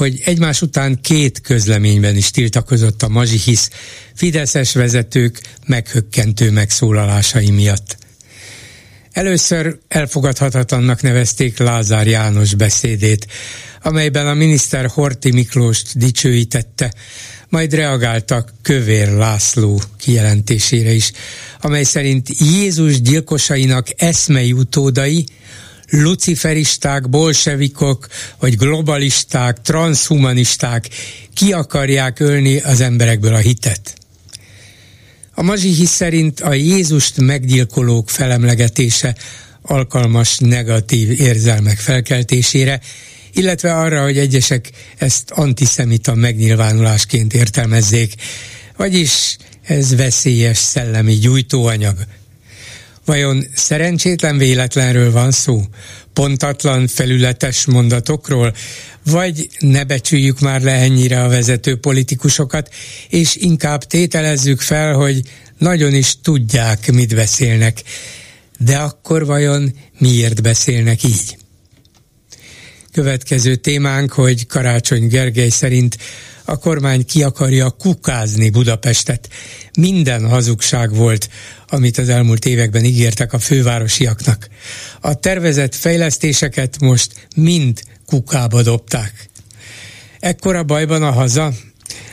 hogy egymás után két közleményben is tiltakozott a mazsihisz Fideszes vezetők meghökkentő megszólalásai miatt. Először elfogadhatatlannak nevezték Lázár János beszédét, amelyben a miniszter Horti Miklóst dicsőítette, majd reagáltak Kövér László kijelentésére is, amely szerint Jézus gyilkosainak eszmei utódai, luciferisták, bolsevikok, vagy globalisták, transhumanisták ki akarják ölni az emberekből a hitet. A mazsihi szerint a Jézust meggyilkolók felemlegetése alkalmas negatív érzelmek felkeltésére, illetve arra, hogy egyesek ezt antiszemita megnyilvánulásként értelmezzék, vagyis ez veszélyes szellemi gyújtóanyag. Vajon szerencsétlen véletlenről van szó? Pontatlan, felületes mondatokról? Vagy ne becsüljük már le ennyire a vezető politikusokat, és inkább tételezzük fel, hogy nagyon is tudják, mit beszélnek. De akkor vajon miért beszélnek így? Következő témánk, hogy Karácsony Gergely szerint a kormány ki akarja kukázni Budapestet. Minden hazugság volt, amit az elmúlt években ígértek a fővárosiaknak. A tervezett fejlesztéseket most mind kukába dobták. Ekkora bajban a haza,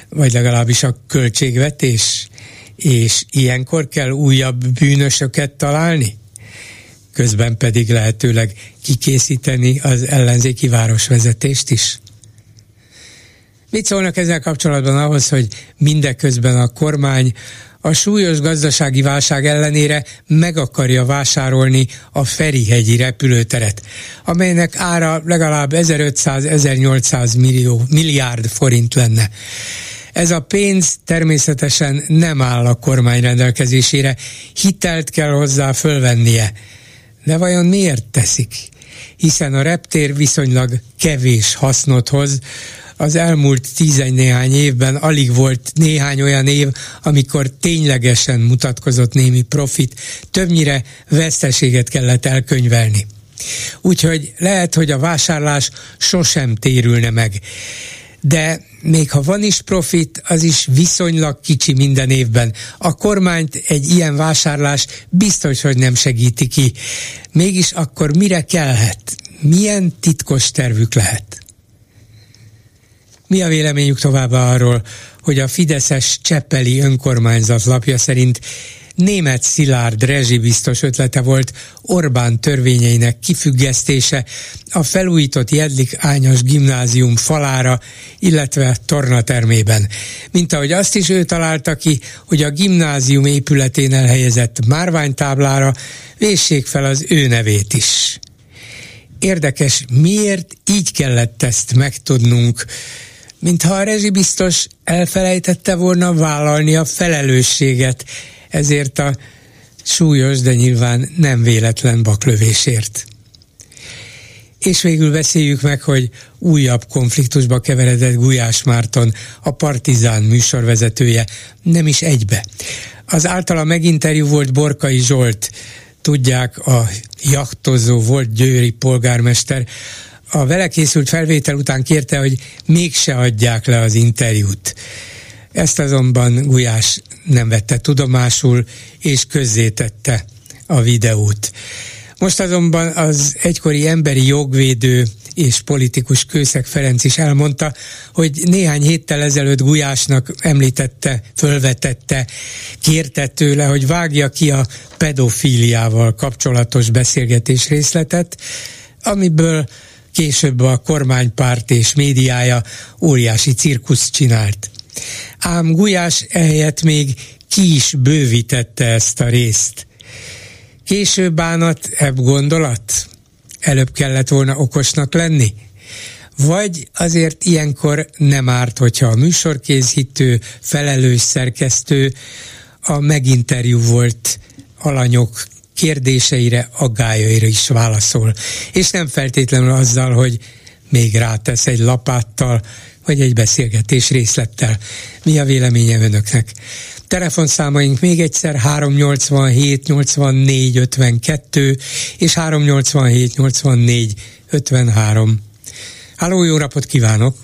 vagy legalábbis a költségvetés, és ilyenkor kell újabb bűnösöket találni? közben pedig lehetőleg kikészíteni az ellenzéki városvezetést is. Mit szólnak ezzel kapcsolatban ahhoz, hogy mindeközben a kormány a súlyos gazdasági válság ellenére meg akarja vásárolni a Ferihegyi repülőteret, amelynek ára legalább 1500-1800 millió, milliárd forint lenne. Ez a pénz természetesen nem áll a kormány rendelkezésére, hitelt kell hozzá fölvennie. De vajon miért teszik? Hiszen a reptér viszonylag kevés hasznot hoz, az elmúlt néhány évben alig volt néhány olyan év, amikor ténylegesen mutatkozott némi profit, többnyire veszteséget kellett elkönyvelni. Úgyhogy lehet, hogy a vásárlás sosem térülne meg de még ha van is profit, az is viszonylag kicsi minden évben. A kormányt egy ilyen vásárlás biztos, hogy nem segíti ki. Mégis akkor mire kellhet? Milyen titkos tervük lehet? Mi a véleményük továbbá arról, hogy a Fideszes Cseppeli önkormányzat lapja szerint német Szilárd rezsibiztos ötlete volt Orbán törvényeinek kifüggesztése a felújított Jedlik Ányos gimnázium falára, illetve tornatermében. Mint ahogy azt is ő találta ki, hogy a gimnázium épületén elhelyezett márványtáblára véssék fel az ő nevét is. Érdekes, miért így kellett ezt megtudnunk, mintha a rezsibiztos elfelejtette volna vállalni a felelősséget ezért a súlyos, de nyilván nem véletlen baklövésért. És végül beszéljük meg, hogy újabb konfliktusba keveredett Gulyás Márton, a Partizán műsorvezetője, nem is egybe. Az általa meginterjú volt Borkai Zsolt, tudják, a jachtozó volt győri polgármester, a vele készült felvétel után kérte, hogy mégse adják le az interjút. Ezt azonban Gulyás nem vette tudomásul, és közzétette a videót. Most azonban az egykori emberi jogvédő és politikus Kőszeg Ferenc is elmondta, hogy néhány héttel ezelőtt Gulyásnak említette, fölvetette, kérte tőle, hogy vágja ki a pedofíliával kapcsolatos beszélgetés részletet, amiből később a kormánypárt és médiája óriási cirkusz csinált. Ám Gulyás ehelyett még ki is bővítette ezt a részt. Később bánat, ebb gondolat? Előbb kellett volna okosnak lenni? vagy azért ilyenkor nem árt, hogyha a műsorkészítő, felelős szerkesztő a meginterjú volt alanyok kérdéseire, aggájaira is válaszol. És nem feltétlenül azzal, hogy még rátesz egy lapáttal, vagy egy beszélgetés részlettel. Mi a véleménye önöknek? Telefonszámaink még egyszer 387 84 52 és 387 84 53. Háló, jó napot kívánok!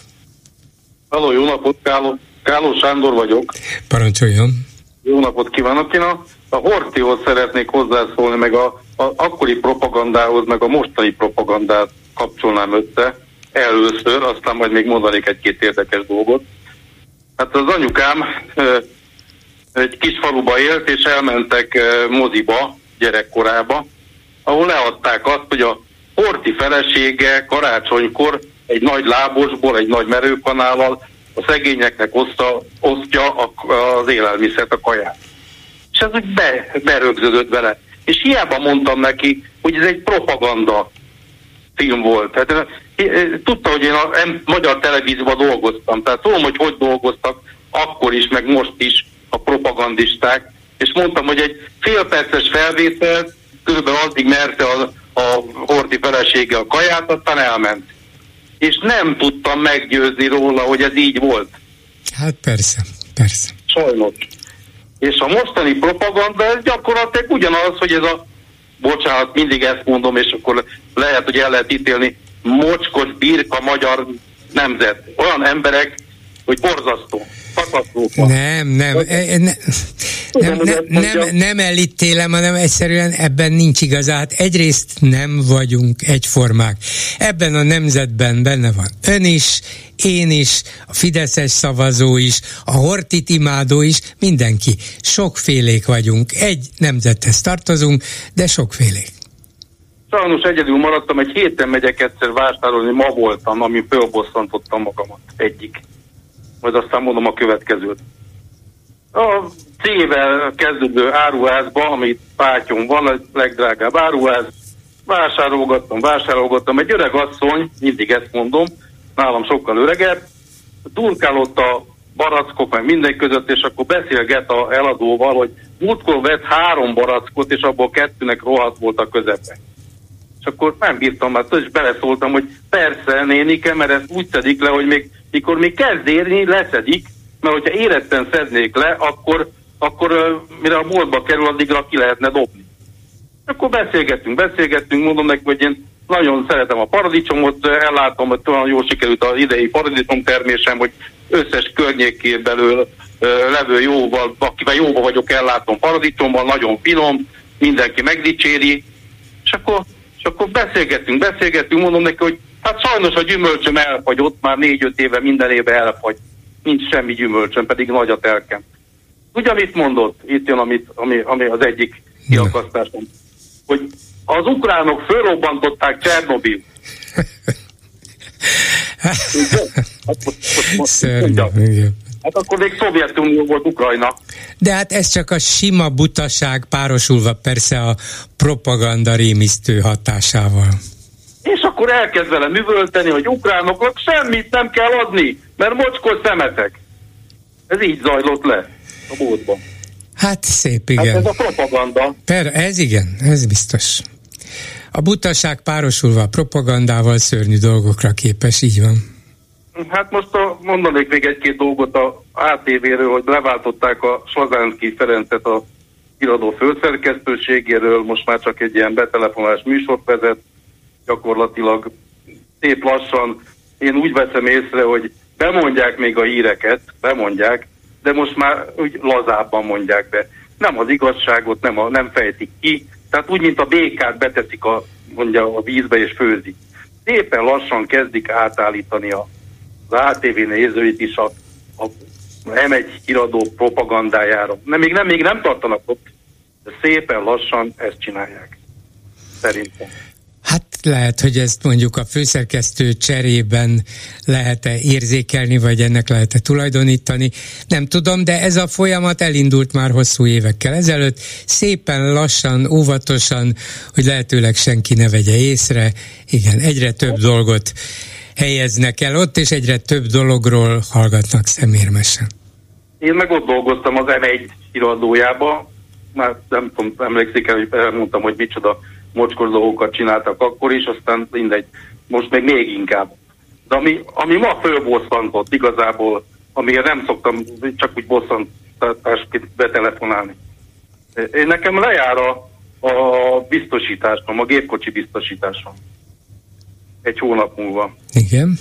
Halló, jó napot, Káló, Káló Sándor vagyok. Parancsoljon! Jó napot kívánok! Én a, a Hortihoz szeretnék hozzászólni, meg a, a akkori propagandához, meg a mostani propagandát kapcsolnám össze először, aztán majd még mondanék egy-két érdekes dolgot. Hát az anyukám egy kis faluba élt, és elmentek moziba gyerekkorába, ahol leadták azt, hogy a Horti felesége karácsonykor egy nagy lábosból, egy nagy merőkanállal a szegényeknek oszta, osztja az élelmiszert, a kaját. Ez úgy be, berögződött vele. És hiába mondtam neki, hogy ez egy propaganda film volt. Tehát, tudta, hogy én a magyar televízióban dolgoztam, tehát tudom, hogy hogy dolgoztak akkor is, meg most is a propagandisták, és mondtam, hogy egy félperces felvétel körülbelül addig merte a, a horti felesége a kaját, aztán elment. És nem tudtam meggyőzni róla, hogy ez így volt. Hát persze, persze. Sajnos. És a mostani propaganda, ez gyakorlatilag ugyanaz, hogy ez a bocsánat, mindig ezt mondom, és akkor lehet, hogy el lehet ítélni, mocskos birka magyar nemzet. Olyan emberek, hogy borzasztó. Nem, nem, e, ne, nem, nem, nem, nem elítélem, hanem egyszerűen ebben nincs igazát. Egyrészt nem vagyunk egyformák. Ebben a nemzetben benne van ön is, én is, a Fideszes szavazó is, a Hortit imádó is, mindenki. Sokfélék vagyunk. Egy nemzethez tartozunk, de sokfélék. Sajnos egyedül maradtam, egy héten megyek egyszer vásárolni, ma voltam, ami fölbosszantottam magamat. Egyik majd aztán mondom a következőt. A C-vel kezdődő áruházban, amit pátyon van, a legdrágább áruház, vásárolgattam, vásárolgattam. Egy öreg asszony, mindig ezt mondom, nálam sokkal öregebb, turkálott a barackok meg minden között, és akkor beszélget a eladóval, hogy múltkor vett három barackot, és abból kettőnek rohadt volt a közepe. És akkor nem bírtam, mert és beleszóltam, hogy persze, nénike, mert ezt úgy szedik le, hogy még mikor még kezd érni, leszedik, mert hogyha éretten szednék le, akkor, akkor mire a boltba kerül, addigra ki lehetne dobni. Akkor beszélgettünk, beszélgettünk, mondom neki, hogy én nagyon szeretem a paradicsomot, ellátom, hogy olyan jól sikerült az idei paradicsom termésem, hogy összes környékén belül levő jóval, akivel jóba vagyok, ellátom paradicsomban, nagyon finom, mindenki megdicséri, és akkor, és akkor beszélgettünk, beszélgettünk, mondom neki, hogy Hát sajnos a gyümölcsöm elfagyott, már négy-öt éve minden éve elfagy. Nincs semmi gyümölcsöm, pedig nagy a telkem. Ugye, amit mondott? Itt jön, amit, ami, ami az egyik kiakasztásom. Hogy az ukránok fölrobbantották Csernobil. Hát akkor még Szovjetunió volt Ukrajna. De hát ez csak a sima butaság párosulva persze a propaganda rémisztő hatásával és akkor elkezd vele művölteni, hogy ukránoknak semmit nem kell adni, mert mocskos szemetek. Ez így zajlott le a bótban. Hát szép, igen. Hát ez a propaganda. Per, ez igen, ez biztos. A butaság párosulva a propagandával szörnyű dolgokra képes, így van. Hát most a, mondanék még egy-két dolgot a ATV-ről, hogy leváltották a Slazánszki Ferencet a iradó főszerkesztőségéről, most már csak egy ilyen betelefonás műsort vezet, gyakorlatilag szép lassan én úgy veszem észre, hogy bemondják még a híreket, bemondják, de most már úgy lazábban mondják be. Nem az igazságot, nem, a, nem fejtik ki, tehát úgy, mint a békát beteszik a, mondja, a vízbe és főzik. Szépen lassan kezdik átállítani a, ATV nézőit is a, a M1 iradó propagandájára. Nem, még, nem, még nem tartanak ott, de szépen lassan ezt csinálják. Szerintem. Hát lehet, hogy ezt mondjuk a főszerkesztő cserében lehet-e érzékelni, vagy ennek lehet-e tulajdonítani. Nem tudom, de ez a folyamat elindult már hosszú évekkel ezelőtt. Szépen, lassan, óvatosan, hogy lehetőleg senki ne vegye észre. Igen, egyre több dolgot helyeznek el ott, és egyre több dologról hallgatnak szemérmesen. Én meg ott dolgoztam az M1 iradójába, már nem tudom, emlékszik el, hogy elmondtam, hogy micsoda mocskos dolgokat csináltak akkor is, aztán mindegy, most meg még inkább. De ami, ami ma fölbosszantott igazából, amiért nem szoktam csak úgy bosszantásként betelefonálni. Én nekem lejár a, a biztosításom, a gépkocsi biztosításom. Egy hónap múlva. Igen.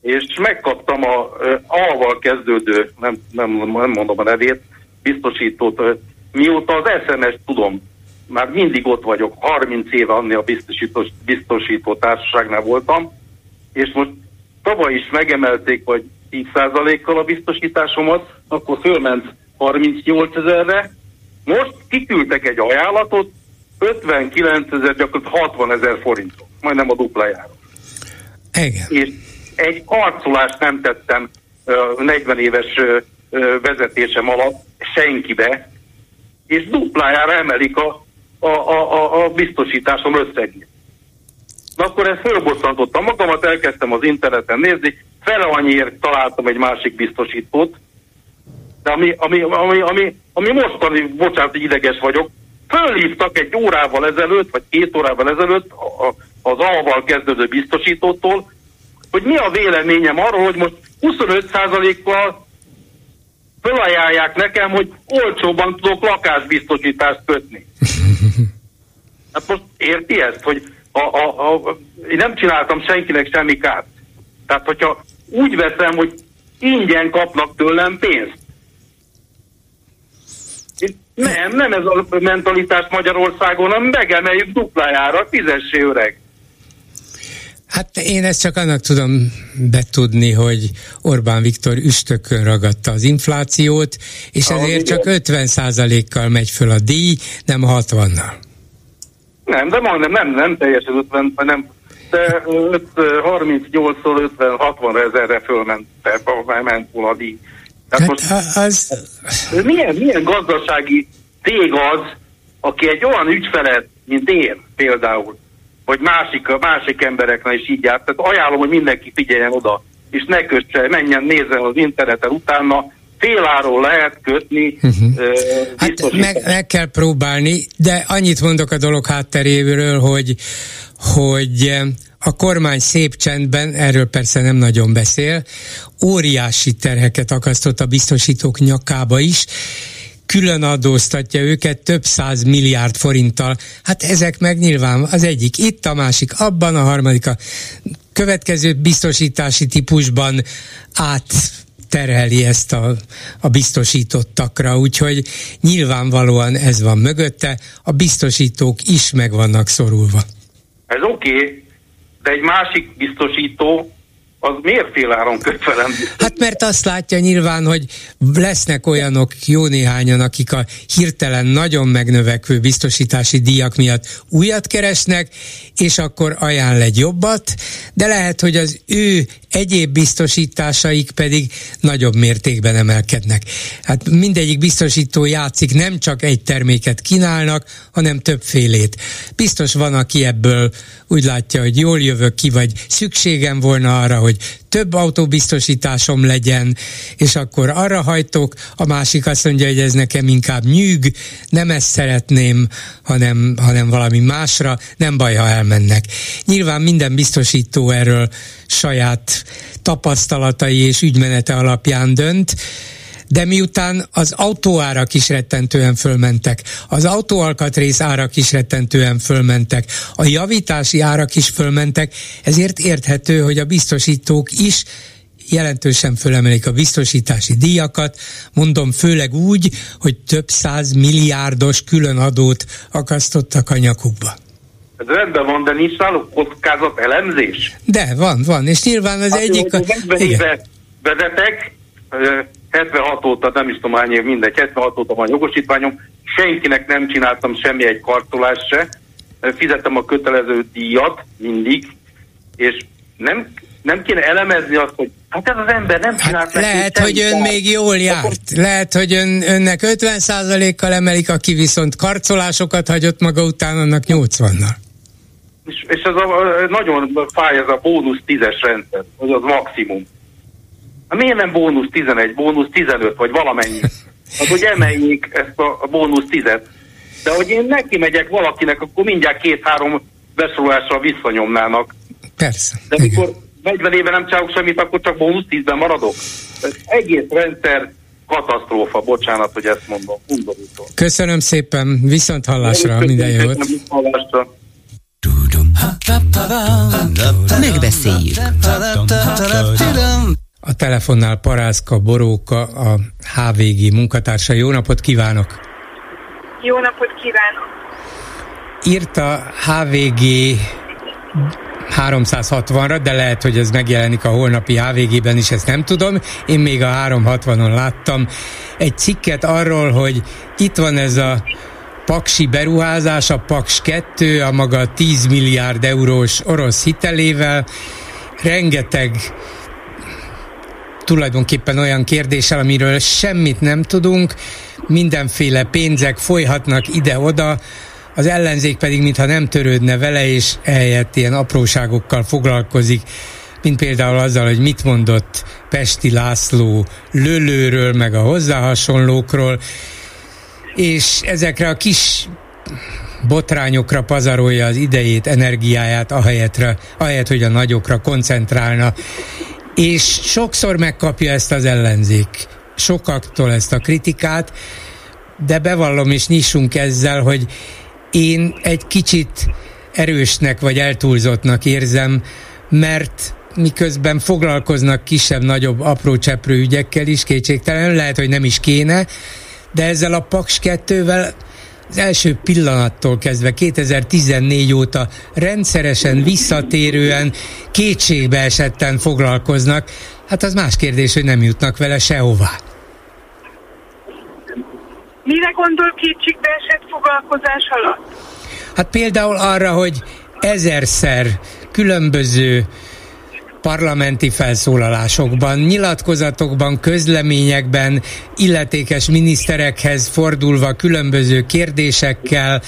És megkaptam a A-val kezdődő, nem, nem, nem mondom a nevét, biztosítót, mióta az SMS tudom, már mindig ott vagyok, 30 éve annél a biztosító, biztosító társaságnál voltam, és most tavaly is megemelték, vagy 10%-kal a biztosításomat, akkor fölment 38 ezerre, most kiküldtek egy ajánlatot, 59 ezer, gyakorlatilag 60 ezer forintot, majdnem a duplájára. Igen. És egy arcolást nem tettem 40 éves vezetésem alatt senkibe, és duplájára emelik a, a, a, a biztosításom összegét. Na akkor ezt fölbosszantottam magamat, elkezdtem az interneten nézni, fele annyiért találtam egy másik biztosítót, de ami, ami, ami, ami, ami mostani, bocsánat, ideges vagyok, fölhívtak egy órával ezelőtt, vagy két órával ezelőtt a, a, az A-val kezdődő biztosítótól, hogy mi a véleményem arról, hogy most 25%-kal felajánlják nekem, hogy olcsóban tudok lakásbiztosítást kötni. Hát most érti ezt, hogy a, a, a, én nem csináltam senkinek semmi kárt. Tehát, hogyha úgy veszem, hogy ingyen kapnak tőlem pénzt. Nem, nem ez a mentalitás Magyarországon, hanem megemeljük duplájára, fizessé öreg. Hát én ezt csak annak tudom betudni, hogy Orbán Viktor üstökön ragadta az inflációt, és ezért csak 50%-kal megy föl a díj, nem 60-nal. Nem, de majdnem nem, nem teljesen 50, hanem de 38-tól 50-60 ezerre fölment, ment volna a díj. Tehát hát most, az... milyen, milyen gazdasági cég az, aki egy olyan ügyfelet, mint én például, vagy másik, másik embereknek is így járt. Tehát ajánlom, hogy mindenki figyeljen oda, és ne kösse, menjen, nézzen az interneten utána, féláról lehet kötni. Uh-huh. Uh, hát meg, meg kell próbálni, de annyit mondok a dolog hátteréről, hogy, hogy a kormány szép csendben, erről persze nem nagyon beszél, óriási terheket akasztott a biztosítók nyakába is, külön adóztatja őket több száz milliárd forinttal. Hát ezek meg nyilván az egyik itt, a másik abban, a harmadik a következő biztosítási típusban át terheli ezt a, a biztosítottakra, úgyhogy nyilvánvalóan ez van mögötte, a biztosítók is meg vannak szorulva. Ez oké, okay, de egy másik biztosító az miért fél áron köt velem? Hát mert azt látja nyilván, hogy lesznek olyanok jó néhányan, akik a hirtelen nagyon megnövekvő biztosítási díjak miatt újat keresnek, és akkor ajánl egy jobbat, de lehet, hogy az ő egyéb biztosításaik pedig nagyobb mértékben emelkednek. Hát mindegyik biztosító játszik, nem csak egy terméket kínálnak, hanem többfélét. Biztos van, aki ebből úgy látja, hogy jól jövök ki, vagy szükségem volna arra, hogy több autóbiztosításom legyen, és akkor arra hajtok, a másik azt mondja, hogy ez nekem inkább nyűg, nem ezt szeretném, hanem, hanem valami másra, nem baj, ha elmennek. Nyilván minden biztosító erről saját tapasztalatai és ügymenete alapján dönt, de miután az autóárak is rettentően fölmentek, az autóalkatrész árak is rettentően fölmentek, a javítási árak is fölmentek, ezért érthető, hogy a biztosítók is jelentősen fölemelik a biztosítási díjakat, mondom főleg úgy, hogy több száz milliárdos különadót akasztottak a nyakukba. Ez rendben van, de nincs náluk kockázat elemzés? De, van, van, és nyilván az hát egyik... Jó, a... vezetek, 76 óta, nem is tudom hány év, mindegy, 76 óta van jogosítványom, senkinek nem csináltam semmi egy kartolást se, fizettem a kötelező díjat mindig, és nem, nem kéne elemezni azt, hogy hát ez az ember nem csinált hát Lehet, hogy ön még jól járt. Lehet, hogy ön, önnek 50%-kal emelik, aki viszont karcolásokat hagyott maga után, annak 80-nal. és, és ez a, nagyon fáj ez a bónusz tízes rendszer, az az maximum. Hát miért nem bónusz 11, bónusz 15, vagy valamennyi? Hát, hogy emeljék ezt a, a bónusz 10 De hogy én neki megyek valakinek, akkor mindjárt két-három beszólással visszanyomnának. Persze. De mikor 40 éve nem csinálok semmit, akkor csak bónusz 10-ben maradok. Ez egész rendszer katasztrófa, bocsánat, hogy ezt mondom. Undorító. Köszönöm szépen, viszont hallásra, minden jót. Megbeszéljük. A telefonnál Parászka Boróka, a HVG munkatársa. Jó napot kívánok! Jó napot kívánok! Írta HVG 360-ra, de lehet, hogy ez megjelenik a holnapi HVG-ben is, ezt nem tudom. Én még a 360-on láttam egy cikket arról, hogy itt van ez a paksi beruházás, a Paks 2, a maga 10 milliárd eurós orosz hitelével, rengeteg tulajdonképpen olyan kérdéssel, amiről semmit nem tudunk, mindenféle pénzek folyhatnak ide-oda, az ellenzék pedig mintha nem törődne vele, és ehelyett ilyen apróságokkal foglalkozik, mint például azzal, hogy mit mondott Pesti László Lölőről, meg a hozzá hasonlókról, és ezekre a kis botrányokra pazarolja az idejét, energiáját, ahelyett, ahelyett, hogy a nagyokra koncentrálna. És sokszor megkapja ezt az ellenzék, sokaktól ezt a kritikát, de bevallom és nyissunk ezzel, hogy én egy kicsit erősnek vagy eltúlzottnak érzem, mert miközben foglalkoznak kisebb-nagyobb apró cseprő ügyekkel is, kétségtelen, lehet, hogy nem is kéne, de ezzel a Paks 2-vel az első pillanattól kezdve 2014 óta rendszeresen, visszatérően, kétségbe esetten foglalkoznak, hát az más kérdés, hogy nem jutnak vele sehová. Mire gondol kétségbe esett foglalkozás alatt? Hát például arra, hogy ezerszer különböző parlamenti felszólalásokban, nyilatkozatokban, közleményekben, illetékes miniszterekhez fordulva különböző kérdésekkel,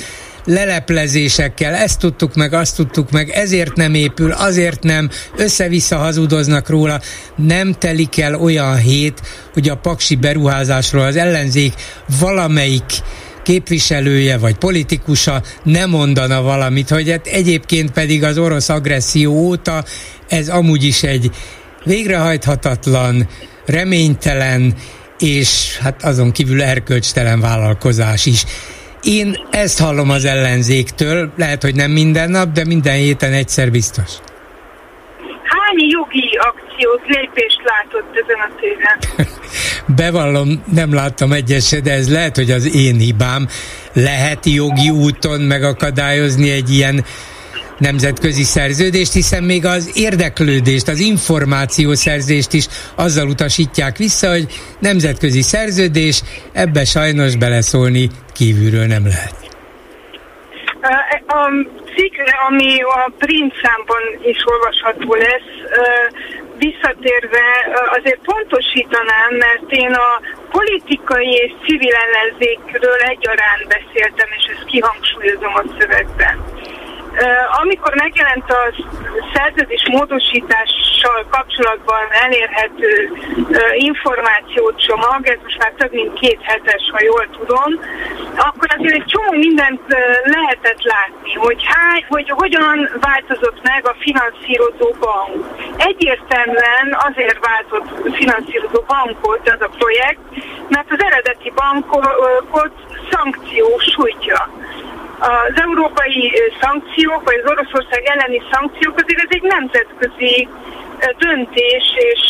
leleplezésekkel, ezt tudtuk meg, azt tudtuk meg, ezért nem épül, azért nem, össze-vissza hazudoznak róla, nem telik el olyan hét, hogy a paksi beruházásról az ellenzék valamelyik képviselője vagy politikusa nem mondana valamit, hogy hát egyébként pedig az orosz agresszió óta ez amúgy is egy végrehajthatatlan, reménytelen és hát azon kívül erkölcstelen vállalkozás is. Én ezt hallom az ellenzéktől, lehet, hogy nem minden nap, de minden héten egyszer biztos. Akciót, lépést látott ezen a téren? Bevallom, nem láttam egyeset, de ez lehet, hogy az én hibám. Lehet jogi úton megakadályozni egy ilyen nemzetközi szerződést, hiszen még az érdeklődést, az információszerzést is azzal utasítják vissza, hogy nemzetközi szerződés, ebbe sajnos beleszólni kívülről nem lehet. A cikk, ami a printszámban is olvasható lesz, visszatérve azért pontosítanám, mert én a politikai és civil ellenzékről egyaránt beszéltem, és ezt kihangsúlyozom a szövegben. Amikor megjelent a szerződés módosítással kapcsolatban elérhető információcsomag, ez most már több mint két hetes, ha jól tudom, akkor azért egy csomó mindent lehetett látni, hogy, hány, hogy hogyan változott meg a finanszírozó bank. Egyértelműen azért váltott finanszírozó bankot ez a projekt, mert az eredeti bankot szankció sújtja az európai szankciók, vagy az Oroszország elleni szankciók, azért ez egy nemzetközi döntés és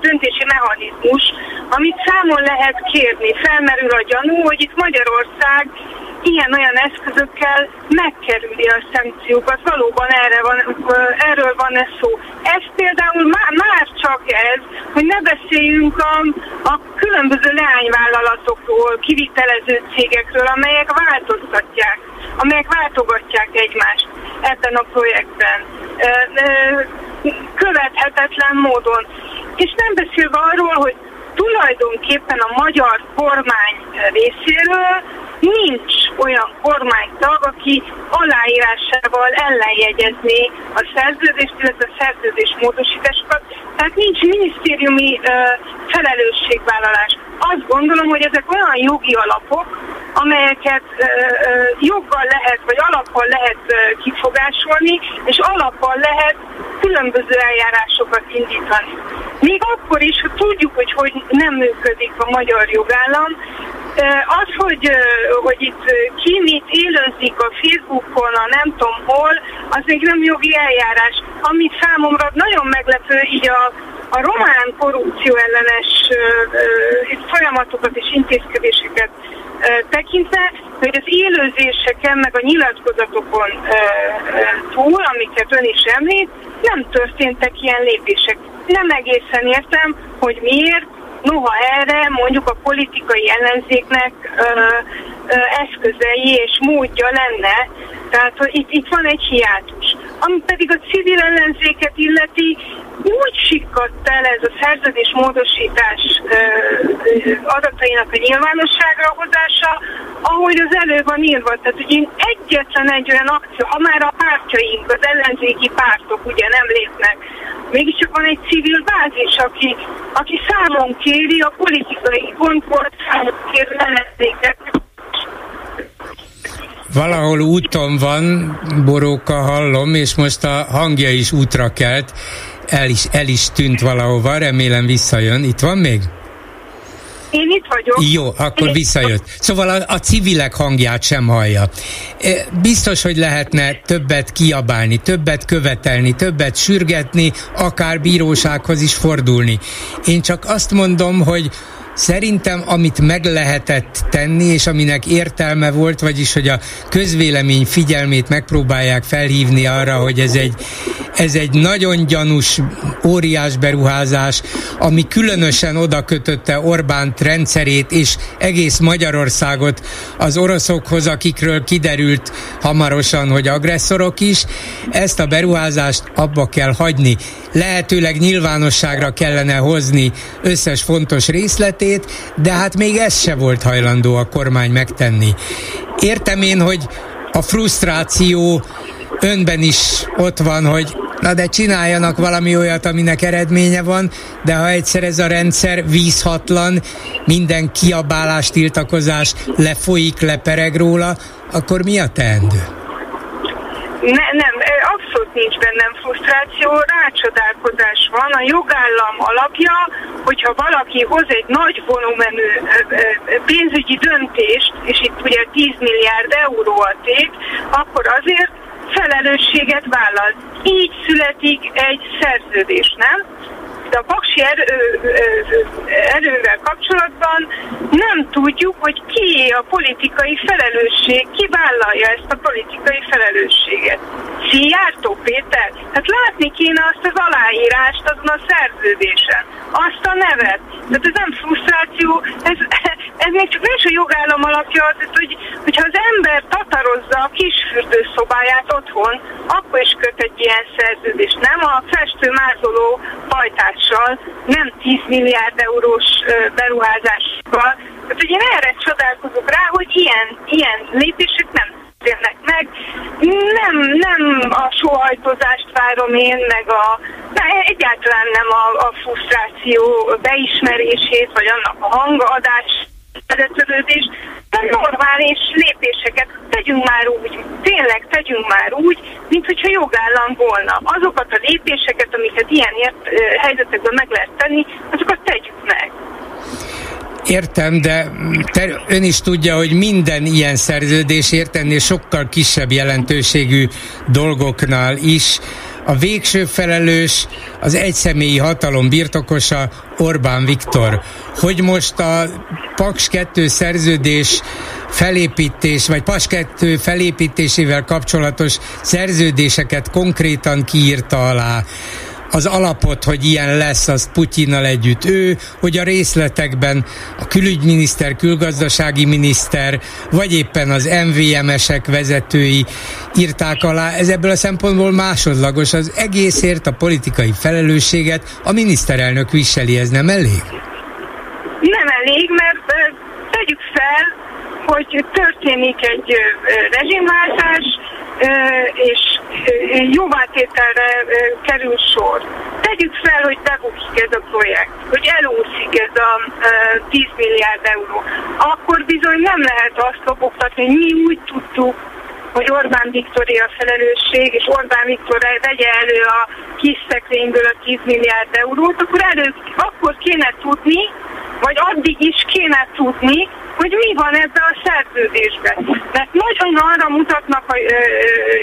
döntési mechanizmus, amit számon lehet kérni. Felmerül a gyanú, hogy itt Magyarország ilyen-olyan eszközökkel megkerüli a szankciókat. Valóban erre van, erről van ez szó. Ez például már, már csak ez, hogy ne beszéljünk a, a különböző leányvállalatokról, kivitelező cégekről, amelyek változtatják, amelyek váltogatják egymást ebben a projektben. Követhetetlen módon. És nem beszélve arról, hogy tulajdonképpen a magyar kormány részéről nincs olyan kormány tag, aki aláírásával ellenjegyezné a szerződést, illetve a szerződés módosításokat. Tehát nincs minisztériumi ö, felelősségvállalás. Azt gondolom, hogy ezek olyan jogi alapok, amelyeket ö, joggal lehet, vagy alappal lehet ö, kifogásolni, és alappal lehet különböző eljárásokat indítani. Még akkor is, hogy tudjuk, hogy hogy nem működik a magyar jogállam, az, hogy, hogy itt ki mit élőzik a Facebookon, a nem tudom hol, az még nem jogi eljárás. Ami számomra nagyon meglepő, így a, a román korrupció ellenes folyamatokat és intézkedéseket tekintve, hogy az élőzéseken, meg a nyilatkozatokon túl, amiket ön is említ, nem történtek ilyen lépések. Nem egészen értem, hogy miért, Noha erre mondjuk a politikai ellenzéknek ö, ö, eszközei és módja lenne, tehát hogy itt, itt van egy hiátus. Ami pedig a civil ellenzéket illeti, úgy sikkadt el ez a szerződés módosítás adatainak a nyilvánosságra hozása, ahogy az elő van írva. Tehát, hogy én egyetlen egy olyan akció, ha már a pártjaink, az ellenzéki pártok ugye nem lépnek, mégiscsak van egy civil bázis, aki, aki számon kéri a politikai pontból, számon kéri ellenzéket, valahol úton van, Boróka hallom, és most a hangja is útra kelt, el is, el is tűnt valahova, remélem visszajön. Itt van még? Én itt vagyok. Jó, akkor visszajött. Szóval a, a civilek hangját sem hallja. E, biztos, hogy lehetne többet kiabálni, többet követelni, többet sürgetni, akár bírósághoz is fordulni. Én csak azt mondom, hogy Szerintem, amit meg lehetett tenni, és aminek értelme volt, vagyis, hogy a közvélemény figyelmét megpróbálják felhívni arra, hogy ez egy, ez egy nagyon gyanús, óriás beruházás, ami különösen oda kötötte Orbán rendszerét és egész Magyarországot az oroszokhoz, akikről kiderült hamarosan, hogy agresszorok is. Ezt a beruházást abba kell hagyni. Lehetőleg nyilvánosságra kellene hozni összes fontos részletét, részét, de hát még ez se volt hajlandó a kormány megtenni. Értem én, hogy a frusztráció önben is ott van, hogy na de csináljanak valami olyat, aminek eredménye van, de ha egyszer ez a rendszer vízhatlan, minden kiabálás, tiltakozás lefolyik, lepereg róla, akkor mi a teendő? Ne, nem, abszolút nincs bennem frusztráció, rácsodálkozás van. A jogállam alapja, hogyha valaki hoz egy nagy volumenű pénzügyi döntést, és itt ugye 10 milliárd euró a tét, akkor azért felelősséget vállal. Így születik egy szerződés, nem? De a paksi erő, erővel kapcsolatban nem tudjuk, hogy ki a politikai felelősség, ki vállalja ezt a politikai felelősséget. Szijjártó Péter? Hát látni kéne azt az aláírást azon a szerződésen, azt a nevet. Tehát ez nem frusztráció, ez, ez még csak nincs a jogállam alapja, tehát, hogy, hogyha az ember tatarozza a kis fürdőszobáját otthon, akkor is köt egy ilyen szerződést, nem a festő mázoló hajtással, nem 10 milliárd eurós beruházással. Tehát, hogy én erre csodálkozok rá, hogy ilyen, ilyen lépések nem történnek meg. Nem, nem a sóhajtozást várom én, meg a, de egyáltalán nem a, a frusztráció beismerését, vagy annak a hangadás vezetődés, de normális lépéseket tegyünk már úgy, tényleg tegyünk már úgy, mint hogyha jogállam volna. Azokat a lépéseket, amiket ilyen helyzetekben meg lehet tenni, azokat tegyük meg. Értem, de te, ön is tudja, hogy minden ilyen szerződés értennél sokkal kisebb jelentőségű dolgoknál is a végső felelős az egyszemélyi hatalom birtokosa Orbán Viktor. Hogy most a Paks 2 szerződés felépítés, vagy Paks 2 felépítésével kapcsolatos szerződéseket konkrétan kiírta alá, az alapot, hogy ilyen lesz, az Putyinnal együtt ő, hogy a részletekben a külügyminiszter, külgazdasági miniszter, vagy éppen az MVM-esek vezetői írták alá. Ez ebből a szempontból másodlagos. Az egészért a politikai felelősséget a miniszterelnök viseli, ez nem elég? Nem elég, mert tegyük fel, hogy történik egy rezsimváltás, és jóvátételre kerül sor. Tegyük fel, hogy bebukik ez a projekt, hogy elúszik ez a 10 milliárd euró. Akkor bizony nem lehet azt lobogtatni, hogy mi úgy tudtuk, hogy Orbán Viktori a felelősség, és Orbán Viktor vegye elő a kis szekrényből a 10 milliárd eurót, akkor elő, akkor kéne tudni, vagy addig is kéne tudni, hogy mi van ebben a szerződésben. Mert nagyon arra mutatnak a ö,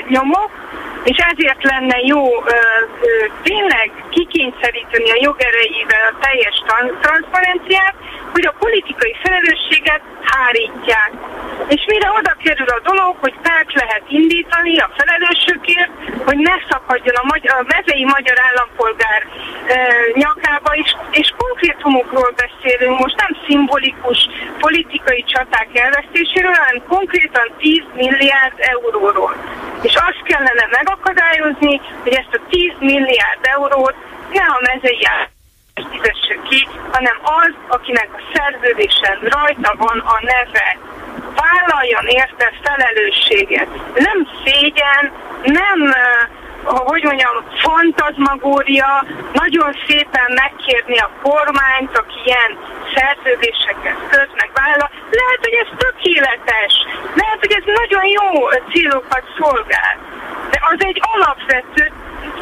nyomok, és ezért lenne jó ö, ö, tényleg kikényszeríteni a jogerejével a teljes transzparenciát, hogy a politikai felelősséget hárítják. És mire oda kerül a dolog, hogy pert lehet indítani a felelősökért, hogy ne szakadjon a, magyar, a mezei magyar állampolgár e, nyakába, és, és konkrétumokról beszélünk, most nem szimbolikus politikai csaták elvesztéséről, hanem konkrétan 10 milliárd euróról. És azt kellene megakadályozni, hogy ezt a 10 milliárd eurót ne a mezei fizesse ki, hanem az, akinek a szerződésen rajta van a neve. Vállaljon érte felelősséget. Nem szégyen, nem hogy mondjam, fantazmagória, nagyon szépen megkérni a kormányt, aki ilyen szerződéseket köt, meg vállal. Lehet, hogy ez tökéletes, lehet, hogy ez nagyon jó célokat szolgál, de az egy alapvető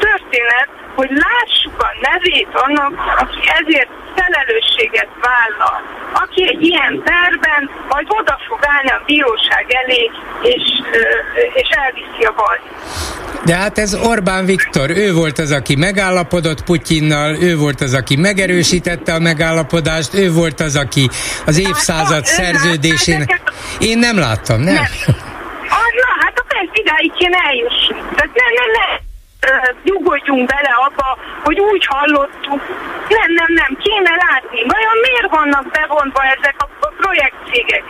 történet, hogy lássuk a nevét annak, aki ezért felelősséget vállal. Aki egy ilyen terben majd oda fog állni a bíróság elé, és, és elviszi a baj. De hát ez Orbán Viktor, ő volt az, aki megállapodott Putyinnal, ő volt az, aki megerősítette a megállapodást, ő volt az, aki az hát, évszázad szerződésén... Én nem láttam, nem? nem. Ah, na, hát akkor ez idáig kéne eljussunk. Tehát nem, nem, nem nyugodjunk bele abba, hogy úgy hallottuk. Nem, nem, nem, kéne látni. Vajon miért vannak bevonva ezek a projektcégek?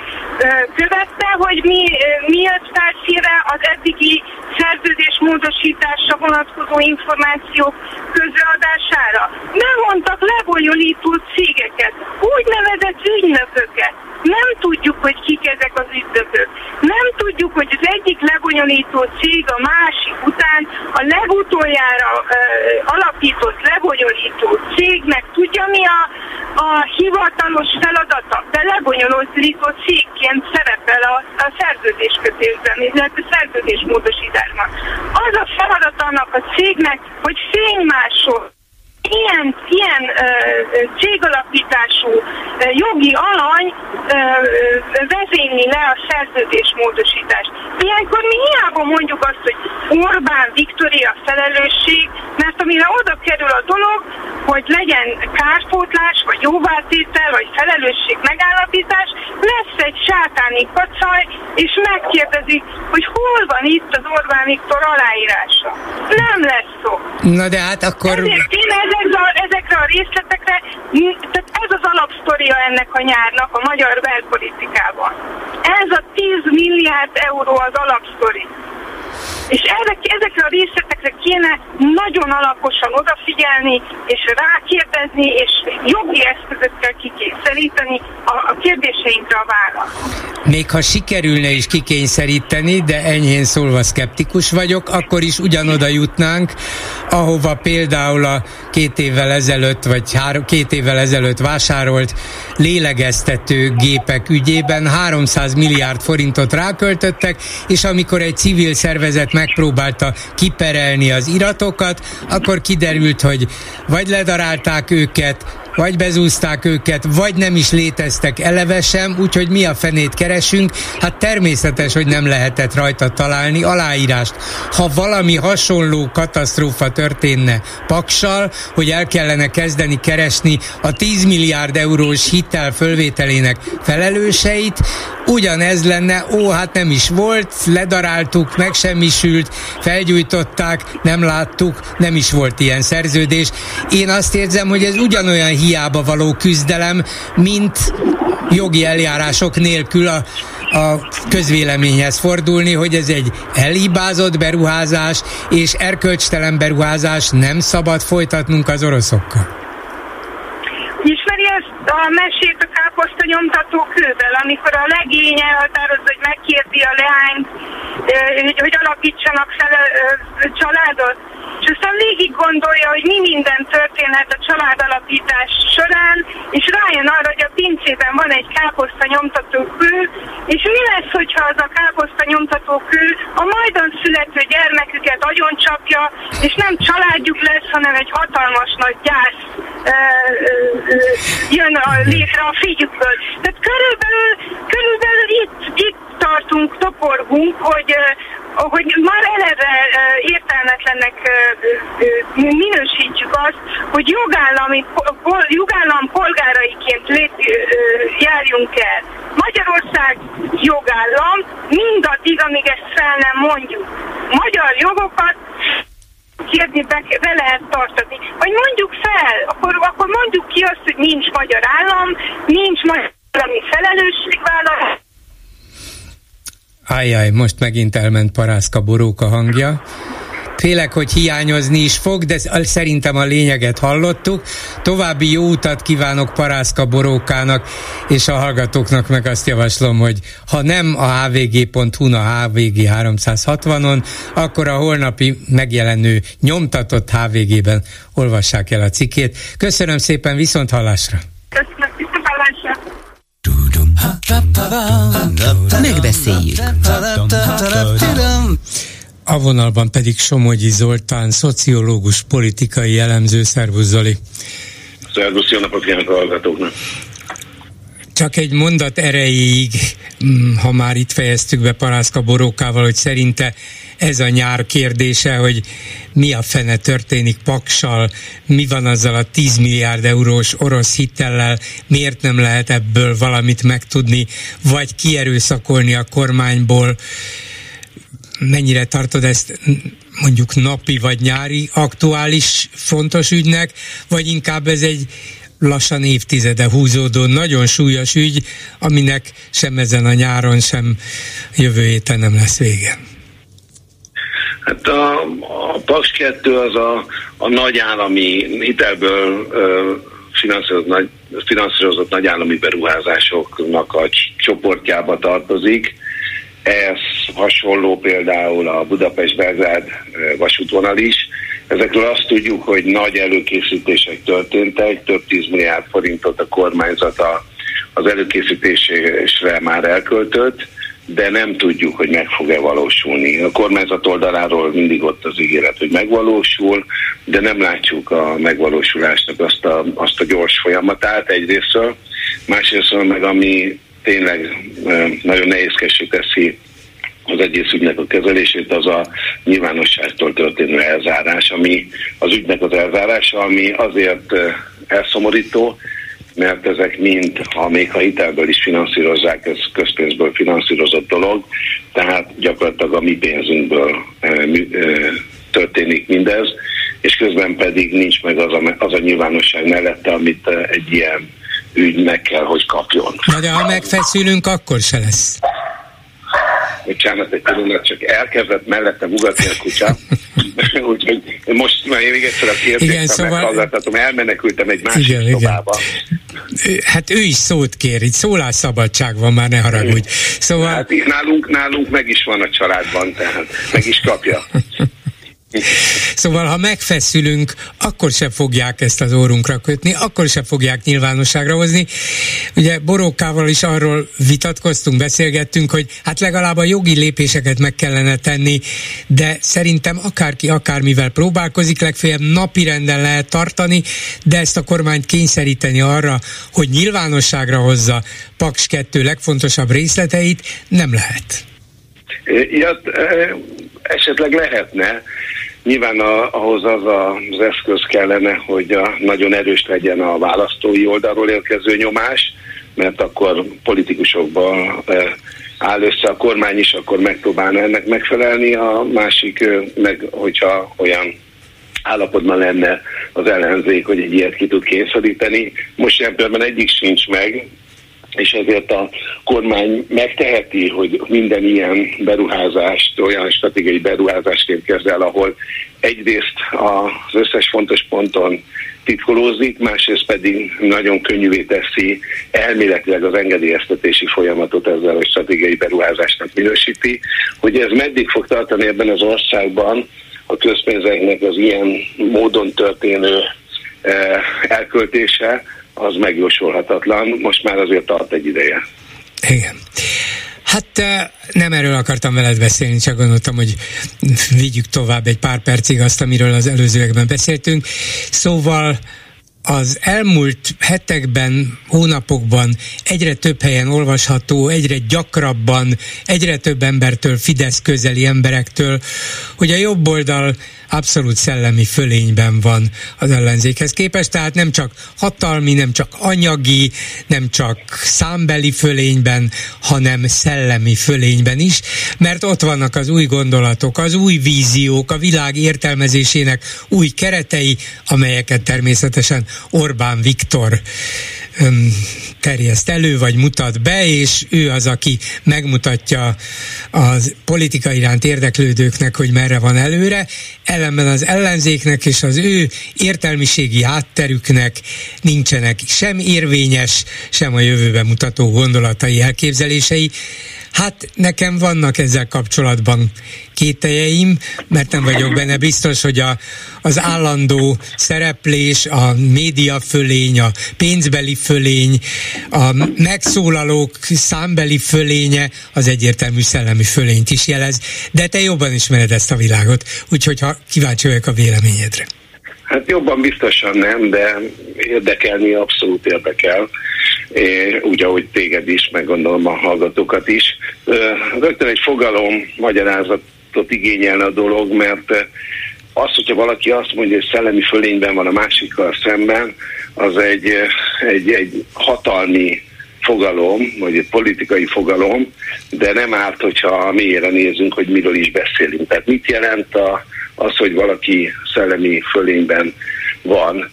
Követte, hogy mi, mi jött felszíre az eddigi szerződés módosításra vonatkozó információk közreadására. Bevontak lebonyolító cégeket, úgynevezett ügynököket. Nem tudjuk, hogy kik ezek az ügynökök. Nem tudjuk, hogy az egyik lebonyolító cég a másik után a legutoljára uh, alapított lebonyolító cégnek tudja mi a, a hivatalos feladata. De lebonyolító cégként szerepel a, a szerződéskötésben, illetve szerződésmódosításban. Az a feladat annak a cégnek, hogy fénymásol ilyen, ilyen ö, cégalapítású ö, jogi alany ö, vezényli le a szerződésmódosítást. Ilyenkor mi hiába mondjuk azt, hogy Orbán Viktoria felelősség, mert amire oda kerül a dolog, hogy legyen kárpótlás, vagy jóváltétel, vagy felelősség megállapítás, egy sátáni kacaj, és megkérdezik, hogy hol van itt az Orbán Viktor aláírása. Nem lesz szó. Na de hát akkor... Ezért a, ezekre a részletekre, tehát ez az alapsztoria ennek a nyárnak a magyar belpolitikában. Ez a 10 milliárd euró az alapsztori. És ezek, ezekre a részletekre kéne nagyon alaposan odafigyelni, és rákérdezni, és jogi eszközökkel kikényszeríteni a, a kérdéseinkre a választ. Még ha sikerülne is kikényszeríteni, de enyhén szólva szkeptikus vagyok, akkor is ugyanoda jutnánk, ahova például a két évvel ezelőtt, vagy három, két évvel ezelőtt vásárolt lélegeztető gépek ügyében 300 milliárd forintot ráköltöttek, és amikor egy civil szervezet megpróbálta kiperelni az iratokat, akkor kiderült, hogy vagy ledarálták őket, vagy bezúzták őket, vagy nem is léteztek eleve sem, úgyhogy mi a fenét keresünk? Hát természetes, hogy nem lehetett rajta találni aláírást. Ha valami hasonló katasztrófa történne Paksal, hogy el kellene kezdeni keresni a 10 milliárd eurós hitel fölvételének felelőseit, ugyanez lenne, ó, hát nem is volt, ledaráltuk, megsemmisült, felgyújtották, nem láttuk, nem is volt ilyen szerződés. Én azt érzem, hogy ez ugyanolyan hiába való küzdelem, mint jogi eljárások nélkül a, a közvéleményhez fordulni, hogy ez egy elhibázott beruházás, és erkölcstelen beruházás nem szabad folytatnunk az oroszokkal. Ismeri ezt a mesét a káposzta nyomtató kővel, amikor a legény elhatározza, hogy megkérdi a leányt, hogy, alapítsanak fel családot, és aztán végig gondolja, hogy mi minden történhet a családalapítás során, és rájön arra, hogy a pincében van egy káposzta nyomtató kő, és mi lesz, hogyha az a káposzta nyomtató kő a majdan születő gyermeküket agyoncsapja, és nem családjuk lesz, hanem egy hatalmas nagy gyász jön a, létre a figyükből. Tehát körülbelül, körülbelül itt, itt tartunk, toporgunk, hogy, hogy már eleve értelmetlennek minősítjük azt, hogy jogállami, jogállam polgáraiként lép, járjunk el. Magyarország jogállam mindaddig, amíg ezt fel nem mondjuk. Magyar jogokat kérni be, be lehet tartani. Vagy mondjuk fel, akkor, akkor mondjuk ki azt, hogy nincs magyar állam, nincs magyar állami felelősségvállalás, Ajjaj, most megint elment Parászka Boróka hangja. Félek, hogy hiányozni is fog, de szerintem a lényeget hallottuk. További jó utat kívánok Parászka Borókának, és a hallgatóknak meg azt javaslom, hogy ha nem a hvg.hu-n a hvg 360-on, akkor a holnapi megjelenő nyomtatott HVG-ben olvassák el a cikét. Köszönöm szépen, viszont hallásra! Köszönöm, viszont hallásra! Megbeszéljük. A vonalban pedig Somogyi Zoltán, szociológus, politikai elemző. Szervusz Zoli! Szervusz, jó napot kívánok a hallgatóknak! Csak egy mondat erejéig, mm, ha már itt fejeztük be Parászka Borókával, hogy szerinte ez a nyár kérdése, hogy mi a fene történik Paksal, mi van azzal a 10 milliárd eurós orosz hitellel, miért nem lehet ebből valamit megtudni, vagy kierőszakolni a kormányból, mennyire tartod ezt mondjuk napi vagy nyári aktuális fontos ügynek, vagy inkább ez egy lassan évtizede húzódó nagyon súlyos ügy, aminek sem ezen a nyáron, sem jövő héten nem lesz vége. Hát a, a Paks 2 az a, a nagy állami hitelből ö, finanszírozott, nagy, nagy állami beruházásoknak a csoportjába tartozik. Ez hasonló például a Budapest-Belgrád vasútvonal is. Ezekről azt tudjuk, hogy nagy előkészítések történtek, több tíz milliárd forintot a kormányzata az előkészítésre már elköltött, de nem tudjuk, hogy meg fog-e valósulni. A kormányzat oldaláról mindig ott az ígéret, hogy megvalósul, de nem látjuk a megvalósulásnak azt a, azt a gyors folyamatát egyrésztről, másrésztről meg ami tényleg nagyon nehézkesé teszi az egész ügynek a kezelését, az a nyilvánosságtól történő elzárás, ami az ügynek az elzárása, ami azért elszomorító, mert ezek mind, ha még ha hitelből is finanszírozzák, ez közpénzből finanszírozott dolog, tehát gyakorlatilag a mi pénzünkből történik mindez, és közben pedig nincs meg az a, az a nyilvánosság mellette, amit egy ilyen ügy meg kell, hogy kapjon. Na de ha megfeszülünk, akkor se lesz bocsánat, egy pillanat, csak elkezdett mellette ugatni a kutya. Úgyhogy most már én még egyszer a kérdést igen, szóval... elmenekültem egy másik igen, szobába. Igen. Hát ő is szót kér, itt szólásszabadság van, már ne haragudj. Szóval... Hát nálunk, nálunk meg is van a családban, tehát meg is kapja. Szóval, ha megfeszülünk, akkor sem fogják ezt az órunkra kötni, akkor sem fogják nyilvánosságra hozni. Ugye Borókával is arról vitatkoztunk, beszélgettünk, hogy hát legalább a jogi lépéseket meg kellene tenni, de szerintem akárki akármivel próbálkozik, legfeljebb napirenden lehet tartani, de ezt a kormányt kényszeríteni arra, hogy nyilvánosságra hozza Paks 2 legfontosabb részleteit, nem lehet. Ja, esetleg lehetne, Nyilván a, ahhoz az a, az eszköz kellene, hogy a, nagyon erős legyen a választói oldalról érkező nyomás, mert akkor politikusokban e, áll össze a kormány is, akkor megpróbálna ennek megfelelni, a másik meg, hogyha olyan állapotban lenne az ellenzék, hogy egy ilyet ki tud kényszeríteni. Most például egyik sincs meg, és ezért a kormány megteheti, hogy minden ilyen beruházást olyan stratégiai beruházásként kezel, ahol egyrészt az összes fontos ponton titkolózik, másrészt pedig nagyon könnyűvé teszi elméletileg az engedélyeztetési folyamatot ezzel a stratégiai beruházásnak minősíti, hogy ez meddig fog tartani ebben az országban a közpénzeknek az ilyen módon történő eh, elköltése, az megjósolhatatlan, most már azért tart egy ideje. Igen. Hát eh, nem erről akartam veled beszélni, csak gondoltam, hogy vigyük tovább egy pár percig azt, amiről az előzőekben beszéltünk. Szóval az elmúlt hetekben, hónapokban egyre több helyen olvasható, egyre gyakrabban, egyre több embertől, Fidesz közeli emberektől, hogy a jobb oldal abszolút szellemi fölényben van az ellenzékhez képest, tehát nem csak hatalmi, nem csak anyagi, nem csak számbeli fölényben, hanem szellemi fölényben is, mert ott vannak az új gondolatok, az új víziók, a világ értelmezésének új keretei, amelyeket természetesen Orbán Viktor terjeszt elő, vagy mutat be, és ő az, aki megmutatja a politika iránt érdeklődőknek, hogy merre van előre, ellenben az ellenzéknek és az ő értelmiségi hátterüknek nincsenek sem érvényes, sem a jövőbe mutató gondolatai, elképzelései, Hát nekem vannak ezzel kapcsolatban kételjeim, mert nem vagyok benne biztos, hogy a, az állandó szereplés, a média fölény, a pénzbeli fölény, a megszólalók számbeli fölénye az egyértelmű szellemi fölényt is jelez, de te jobban ismered ezt a világot, úgyhogy ha kíváncsi vagyok a véleményedre. Hát jobban biztosan nem, de érdekelni abszolút érdekel, úgy, ahogy téged is, meg gondolom a hallgatókat is. Rögtön egy fogalom magyarázatot igényelne a dolog, mert az, hogyha valaki azt mondja, hogy szellemi fölényben van a másikkal szemben, az egy, egy, egy hatalmi fogalom, vagy egy politikai fogalom, de nem árt, hogyha mélyre nézünk, hogy miről is beszélünk. Tehát mit jelent a, az, hogy valaki szellemi fölényben van.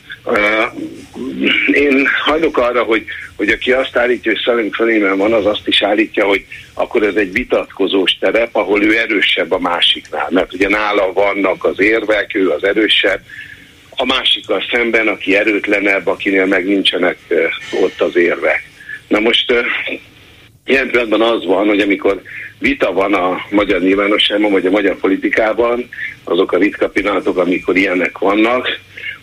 Én hajlok arra, hogy, hogy aki azt állítja, hogy szellemi fölényben van, az azt is állítja, hogy akkor ez egy vitatkozós terep, ahol ő erősebb a másiknál. Mert ugye nála vannak az érvek, ő az erősebb, a másikkal szemben, aki erőtlenebb, akinél meg nincsenek ott az érvek. Na most ilyen pillanatban az van, hogy amikor vita van a magyar nyilvánosságban, vagy a magyar politikában, azok a ritka pillanatok, amikor ilyenek vannak,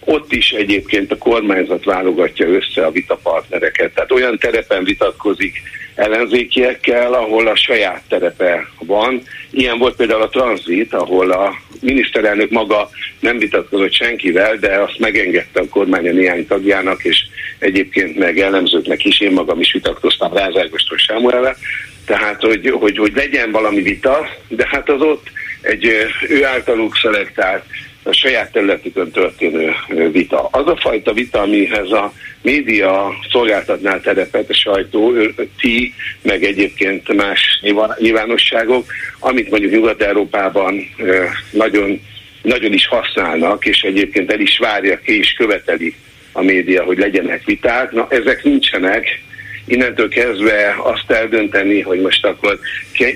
ott is egyébként a kormányzat válogatja össze a vitapartnereket. Tehát olyan terepen vitatkozik ellenzékiekkel, ahol a saját terepe van. Ilyen volt például a tranzit, ahol a miniszterelnök maga nem vitatkozott senkivel, de azt megengedte a kormánya néhány tagjának, és egyébként meg elemzőknek is, én magam is vitatkoztam Rázágoston Sámuelvel, tehát hogy, hogy, hogy legyen valami vita, de hát az ott egy ő általuk szelektált a saját területükön történő vita. Az a fajta vita, amihez a média szolgáltatná terepet, a sajtó, ti, meg egyébként más nyilvánosságok, amit mondjuk Nyugat-Európában nagyon, nagyon is használnak, és egyébként el is várja ki, és követeli a média, hogy legyenek viták. Na, ezek nincsenek, innentől kezdve azt eldönteni, hogy most akkor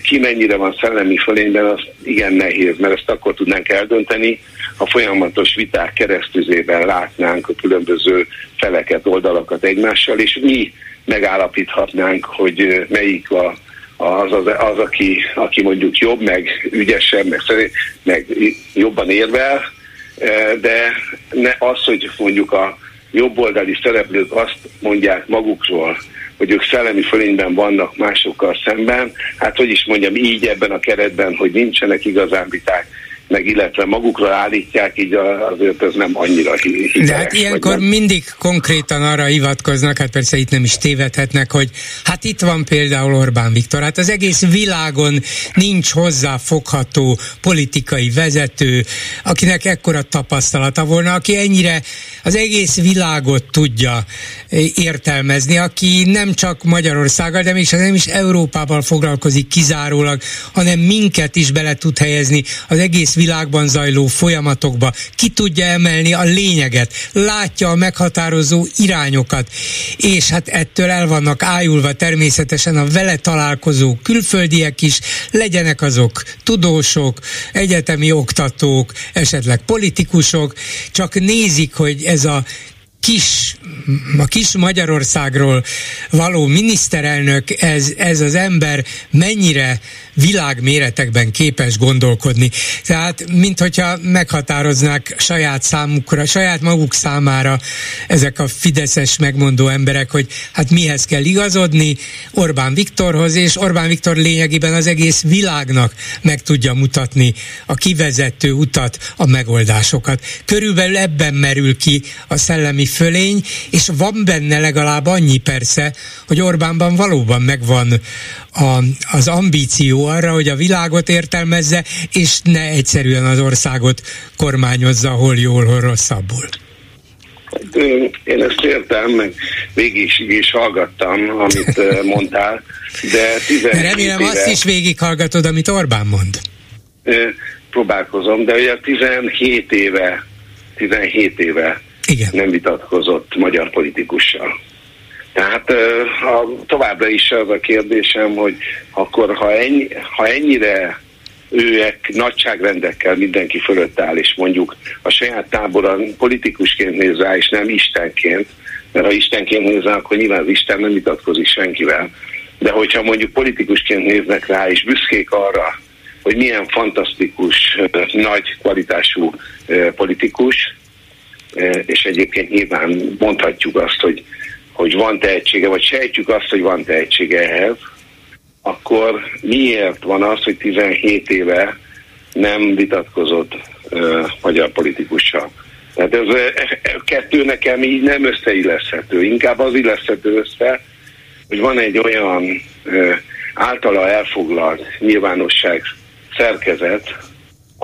ki mennyire van szellemi fölényben, az igen nehéz, mert ezt akkor tudnánk eldönteni, ha folyamatos viták keresztüzében látnánk a különböző feleket, oldalakat egymással, és mi megállapíthatnánk, hogy melyik a, az, az, az aki, aki mondjuk jobb, meg ügyesebb, meg, meg jobban érvel, de ne az, hogy mondjuk a jobboldali szereplők azt mondják magukról, hogy ők szellemi fölényben vannak másokkal szemben, hát hogy is mondjam, így ebben a keretben, hogy nincsenek igazán viták, meg illetve magukra állítják, így azért ez nem annyira hiteles. De hát ilyenkor nem. mindig konkrétan arra hivatkoznak, hát persze itt nem is tévedhetnek, hogy hát itt van például Orbán Viktor, hát az egész világon nincs hozzá fogható politikai vezető, akinek ekkora tapasztalata volna, aki ennyire az egész világot tudja értelmezni, aki nem csak Magyarországgal, de még nem is Európával foglalkozik kizárólag, hanem minket is bele tud helyezni az egész világban zajló folyamatokba, ki tudja emelni a lényeget, látja a meghatározó irányokat, és hát ettől el vannak ájulva természetesen a vele találkozó külföldiek is, legyenek azok tudósok, egyetemi oktatók, esetleg politikusok, csak nézik, hogy ez a kis, a kis Magyarországról való miniszterelnök, ez, ez az ember mennyire világméretekben képes gondolkodni. Tehát, mint hogyha meghatároznák saját számukra, saját maguk számára ezek a fideszes megmondó emberek, hogy hát mihez kell igazodni Orbán Viktorhoz, és Orbán Viktor lényegében az egész világnak meg tudja mutatni a kivezető utat, a megoldásokat. Körülbelül ebben merül ki a szellemi fölény, és van benne legalább annyi persze, hogy Orbánban valóban megvan a, az ambíció arra, hogy a világot értelmezze, és ne egyszerűen az országot kormányozza, hol jól, hol rosszabbul. Én ezt értem, meg végig is, is hallgattam, amit mondtál, de 17 Remélem éve, azt is végighallgatod, amit Orbán mond. Próbálkozom, de ugye 17 éve, 17 éve Igen. nem vitatkozott magyar politikussal. Tehát ha továbbra is az a kérdésem, hogy akkor ha, ennyi, ha ennyire őek nagyságrendekkel mindenki fölött áll, és mondjuk a saját táboran politikusként néz rá, és nem Istenként, mert ha Istenként néz rá, akkor nyilván az Isten nem vitatkozik senkivel, de hogyha mondjuk politikusként néznek rá, és büszkék arra, hogy milyen fantasztikus, nagy kvalitású politikus, és egyébként nyilván mondhatjuk azt, hogy hogy van tehetsége, vagy sejtjük azt, hogy van tehetsége ehhez, akkor miért van az, hogy 17 éve nem vitatkozott uh, magyar politikussal? Tehát ez a kettő nekem így nem összeilleszthető. Inkább az illeszthető össze, hogy van egy olyan általa elfoglalt nyilvánosság szerkezet,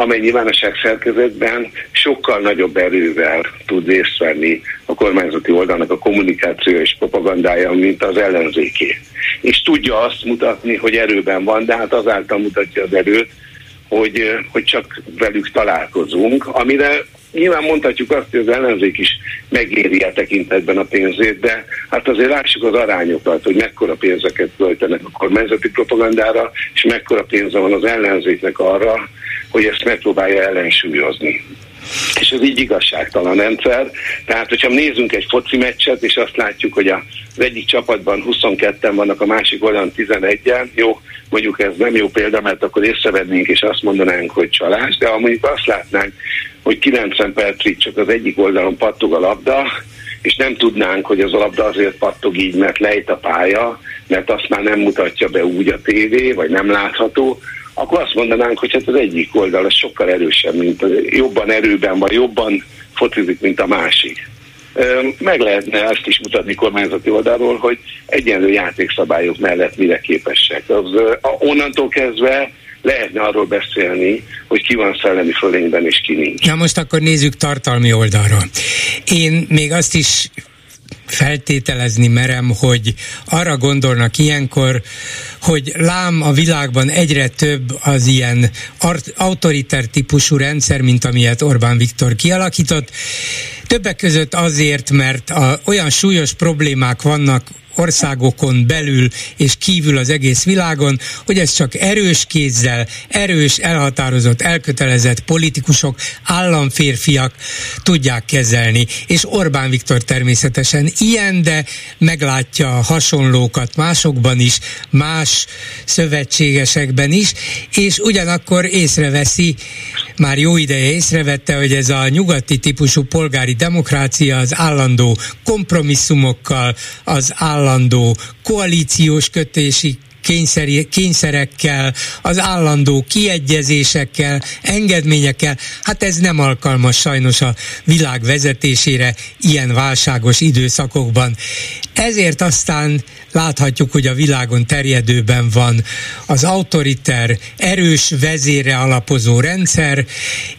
amely nyilvánosság szerkezetben sokkal nagyobb erővel tud részt venni a kormányzati oldalnak a kommunikáció és propagandája, mint az ellenzéké. És tudja azt mutatni, hogy erőben van, de hát azáltal mutatja az erőt, hogy, hogy csak velük találkozunk, amire nyilván mondhatjuk azt, hogy az ellenzék is megéri a tekintetben a pénzét, de hát azért lássuk az arányokat, hogy mekkora pénzeket költenek a kormányzati propagandára, és mekkora pénze van az ellenzéknek arra, hogy ezt megpróbálja ellensúlyozni. És ez így igazságtalan rendszer. Tehát, hogyha nézzünk egy foci meccset, és azt látjuk, hogy az egyik csapatban 22-en vannak, a másik oldalon 11-en, jó, mondjuk ez nem jó példa, mert akkor észrevennénk, és azt mondanánk, hogy csalás, de ha mondjuk azt látnánk, hogy 90 percig csak az egyik oldalon pattog a labda, és nem tudnánk, hogy az a labda azért pattog így, mert lejt a pálya, mert azt már nem mutatja be úgy a tévé, vagy nem látható, akkor azt mondanánk, hogy hát az egyik oldal az sokkal erősebb, mint jobban erőben van, jobban focizik, mint a másik. Meg lehetne ezt is mutatni kormányzati oldalról, hogy egyenlő játékszabályok mellett mire képesek. Az, onnantól kezdve lehetne arról beszélni, hogy ki van szellemi fölényben és ki nincs. Na most akkor nézzük tartalmi oldalról. Én még azt is feltételezni merem, hogy arra gondolnak ilyenkor, hogy lám a világban egyre több az ilyen autoriter típusú rendszer, mint amilyet Orbán Viktor kialakított. Többek között azért, mert a, olyan súlyos problémák vannak országokon belül és kívül az egész világon, hogy ez csak erős kézzel, erős, elhatározott, elkötelezett politikusok, államférfiak tudják kezelni. És Orbán Viktor természetesen ilyen, de meglátja a hasonlókat másokban is, más szövetségesekben is, és ugyanakkor észreveszi, már jó ideje észrevette, hogy ez a nyugati típusú polgári demokrácia az állandó kompromisszumokkal, az állandó állandó koalíciós kötési kényszeri, kényszerekkel, az állandó kiegyezésekkel, engedményekkel, hát ez nem alkalmas sajnos a világ vezetésére ilyen válságos időszakokban. Ezért aztán láthatjuk, hogy a világon terjedőben van az autoriter, erős vezére alapozó rendszer,